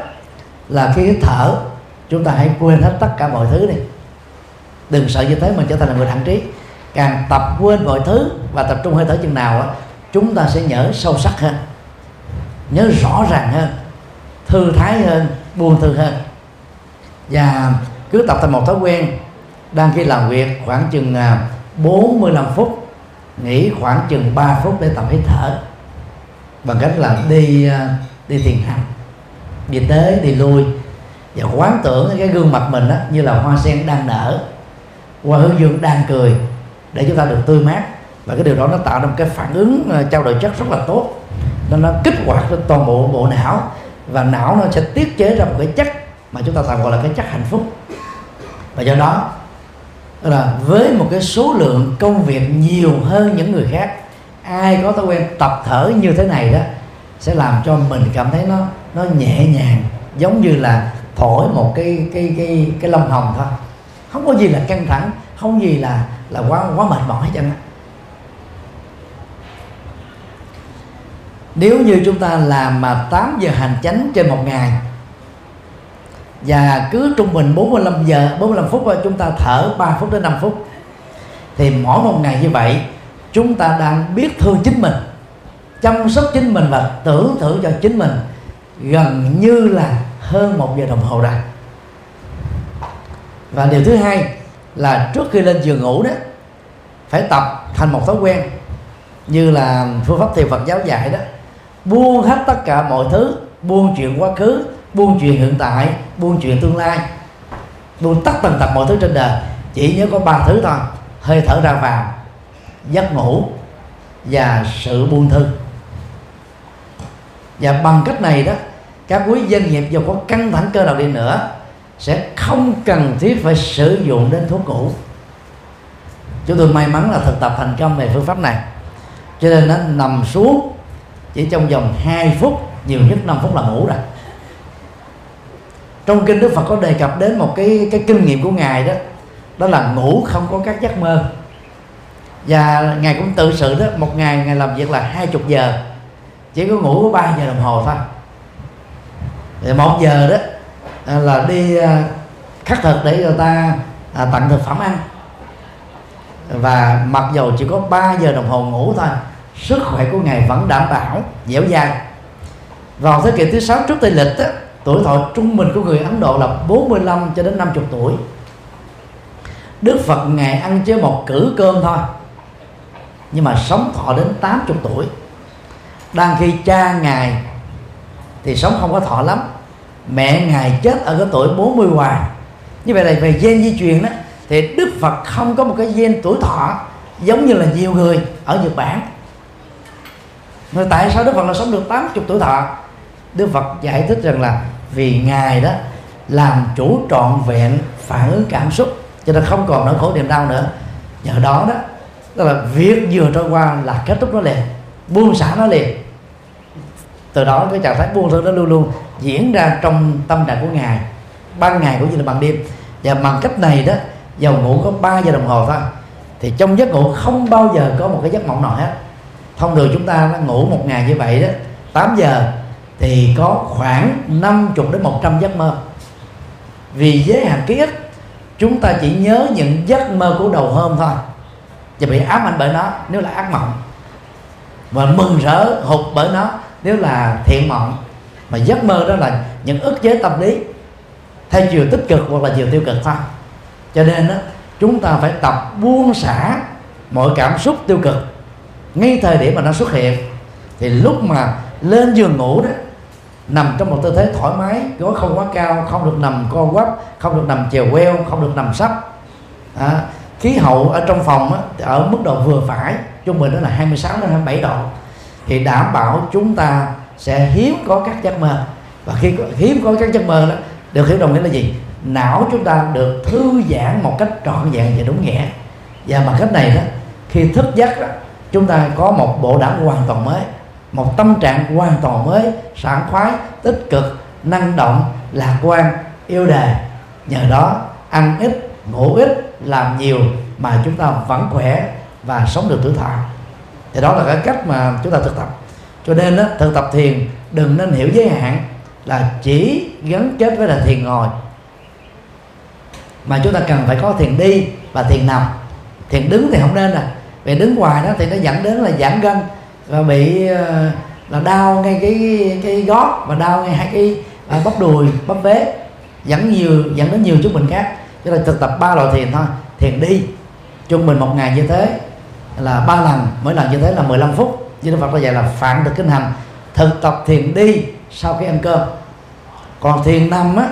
là khi thở chúng ta hãy quên hết tất cả mọi thứ đi. Đừng sợ như thế mình trở thành là người thẳng trí. Càng tập quên mọi thứ và tập trung hơi thở chừng nào á chúng ta sẽ nhớ sâu sắc hơn nhớ rõ ràng hơn thư thái hơn buông thư hơn. Và cứ tập thành một thói quen đang khi làm việc khoảng chừng à, 45 phút nghỉ khoảng chừng 3 phút để tập hít thở. Bằng cách là đi à, đi thiền hành đi tới đi lui. Và quán tưởng cái gương mặt mình đó, như là hoa sen đang nở hoa hướng dương đang cười để chúng ta được tươi mát. Và cái điều đó nó tạo ra một cái phản ứng à, trao đổi chất rất là tốt. Nên nó kích hoạt lên toàn bộ bộ não và não nó sẽ tiết chế ra một cái chất mà chúng ta tạm gọi là cái chất hạnh phúc. Và do đó là với một cái số lượng công việc nhiều hơn những người khác, ai có thói quen tập thở như thế này đó, sẽ làm cho mình cảm thấy nó nó nhẹ nhàng, giống như là thổi một cái cái cái cái lông hồng thôi. Không có gì là căng thẳng, không gì là là quá quá mệt mỏi hết trơn nếu như chúng ta làm mà 8 giờ hành chánh trên một ngày và cứ trung bình 45 giờ 45 phút chúng ta thở 3 phút đến 5 phút. Thì mỗi một ngày như vậy, chúng ta đang biết thương chính mình, chăm sóc chính mình và tưởng thưởng cho chính mình gần như là hơn một giờ đồng hồ rồi. Và điều thứ hai là trước khi lên giường ngủ đó, phải tập thành một thói quen như là phương pháp thiền Phật giáo dạy đó. Buông hết tất cả mọi thứ, buông chuyện quá khứ buông chuyện hiện tại buông chuyện tương lai. Buông tất tần tật mọi thứ trên đời, chỉ nhớ có ba thứ thôi. Hơi thở ra vào, giấc ngủ và sự buông thư. Và bằng cách này đó, các quý doanh nghiệp dù có căng thẳng cơ đầu đi nữa, sẽ không cần thiết phải sử dụng đến thuốc ngủ. Chúng tôi may mắn là thực tập thành công về phương pháp này. Cho nên nó nằm xuống chỉ trong vòng 2 phút, nhiều nhất 5 phút là ngủ rồi trong kinh Đức Phật có đề cập đến một cái cái kinh nghiệm của ngài đó đó là ngủ không có các giấc mơ. Và ngài cũng tự sự đó, một ngày ngài làm việc là hai chục giờ, chỉ có ngủ có ba giờ đồng hồ thôi. Thì một giờ đó à, là đi à, khắc thực để người ta à, tặng thực phẩm ăn. Và mặc dầu chỉ có 3 giờ đồng hồ ngủ thôi, sức khỏe của ngài vẫn đảm bảo, dẻo dai. Vào thế kỷ thứ sáu trước tây lịch đó tuổi thọ trung bình của người Ấn Độ là 45 cho đến 50 tuổi. Đức Phật ngày ăn chế một cử cơm thôi, nhưng mà sống thọ đến 80 tuổi. Đang khi cha ngài thì sống không có thọ lắm. Mẹ ngài chết ở cái tuổi 40 hoài. Như vậy là về gen di truyền đó, thì Đức Phật không có một cái gen tuổi thọ giống như là nhiều người ở Nhật Bản. Mà tại sao Đức Phật là sống được 80 tuổi thọ? Đức Phật giải thích rằng là vì ngài đó làm chủ trọn vẹn phản ứng cảm xúc, cho nên không còn nỗi khổ niềm đau nữa. Nhờ đó đó, tức là việc vừa trôi qua là kết thúc nó liền, buông xả nó liền. Từ đó cái trạng thái buông thư nó luôn luôn diễn ra trong tâm trạng của ngài, ban ngày cũng như là ban đêm. Và bằng cách này đó dầu ngủ có 3 giờ đồng hồ thôi, thì trong giấc ngủ không bao giờ có một cái giấc mộng nào hết. Thông thường chúng ta ngủ một ngày như vậy đó 8 giờ thì có khoảng 50 đến 100 giấc mơ. Vì giới hạn ký ức chúng ta chỉ nhớ những giấc mơ của đầu hôm thôi và bị ám ảnh bởi nó nếu là ác mộng. Và mừng rỡ hụt bởi nó nếu là thiện mộng. Mà giấc mơ đó là những ức chế tâm lý theo chiều tích cực hoặc là chiều tiêu cực thôi. Cho nên đó, chúng ta phải tập buông xả mọi cảm xúc tiêu cực. Ngay thời điểm mà nó xuất hiện thì lúc mà lên giường ngủ đó nằm trong một tư thế thoải mái gối không quá cao không được nằm co quắp không được nằm chèo queo không được nằm sấp. À, khí hậu ở trong phòng á, ở mức độ vừa phải trung bình đó là 26 đến 27 độ. Thì đảm bảo chúng ta sẽ hiếm có các giấc mơ. Và khi có, hiếm có các giấc mơ đó được hiểu đồng nghĩa là gì? Não chúng ta được thư giãn một cách trọn vẹn và đúng nghĩa. Và bằng cách này đó khi thức giấc đó, chúng ta có một bộ não hoàn toàn mới một tâm trạng hoàn toàn mới sảng khoái tích cực năng động lạc quan yêu đời nhờ đó ăn ít ngủ ít làm nhiều mà chúng ta vẫn khỏe và sống được tuổi thọ thì đó là cái cách mà chúng ta thực tập. Cho nên đó, thực tập thiền đừng nên hiểu giới hạn là chỉ gắn kết với là thiền ngồi. Mà chúng ta cần phải có thiền đi và thiền nằm. Thiền đứng thì không nên à. Vì đứng hoài đó thì nó dẫn đến là giãn gân và bị ờ, là đau ngay cái cái gót và đau ngay hai cái à, bắp đùi bắp vế. Dẫn nhiều dẫn đến nhiều chứng bệnh khác. Cho nên thực tập ba loại thiền thôi. Thiền đi. Trung bình một ngày như thế là ba lần mỗi lần như thế là 15 phút. Như Đức Phật đã dạy là phản thực kinh hành. Thực tập thiền đi sau khi ăn cơm. Còn thiền nằm á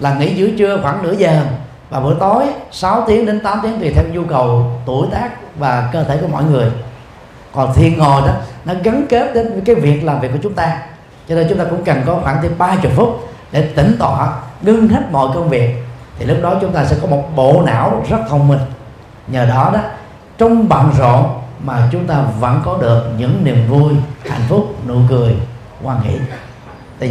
là nghỉ giữa trưa khoảng nửa giờ. Và buổi tối 6 tiếng đến 8 tiếng tùy theo nhu cầu tuổi tác và cơ thể của mọi người còn thiền ngồi đó, nó gắn kết đến cái việc làm việc của chúng ta. Cho nên chúng ta cũng cần có khoảng thêm 30 phút để tỉnh tọa, ngưng hết mọi công việc. Thì lúc đó chúng ta sẽ có một bộ não rất thông minh. Nhờ đó đó, trong bận rộn mà chúng ta vẫn có được những niềm vui, hạnh phúc, nụ cười, hoan hỷ.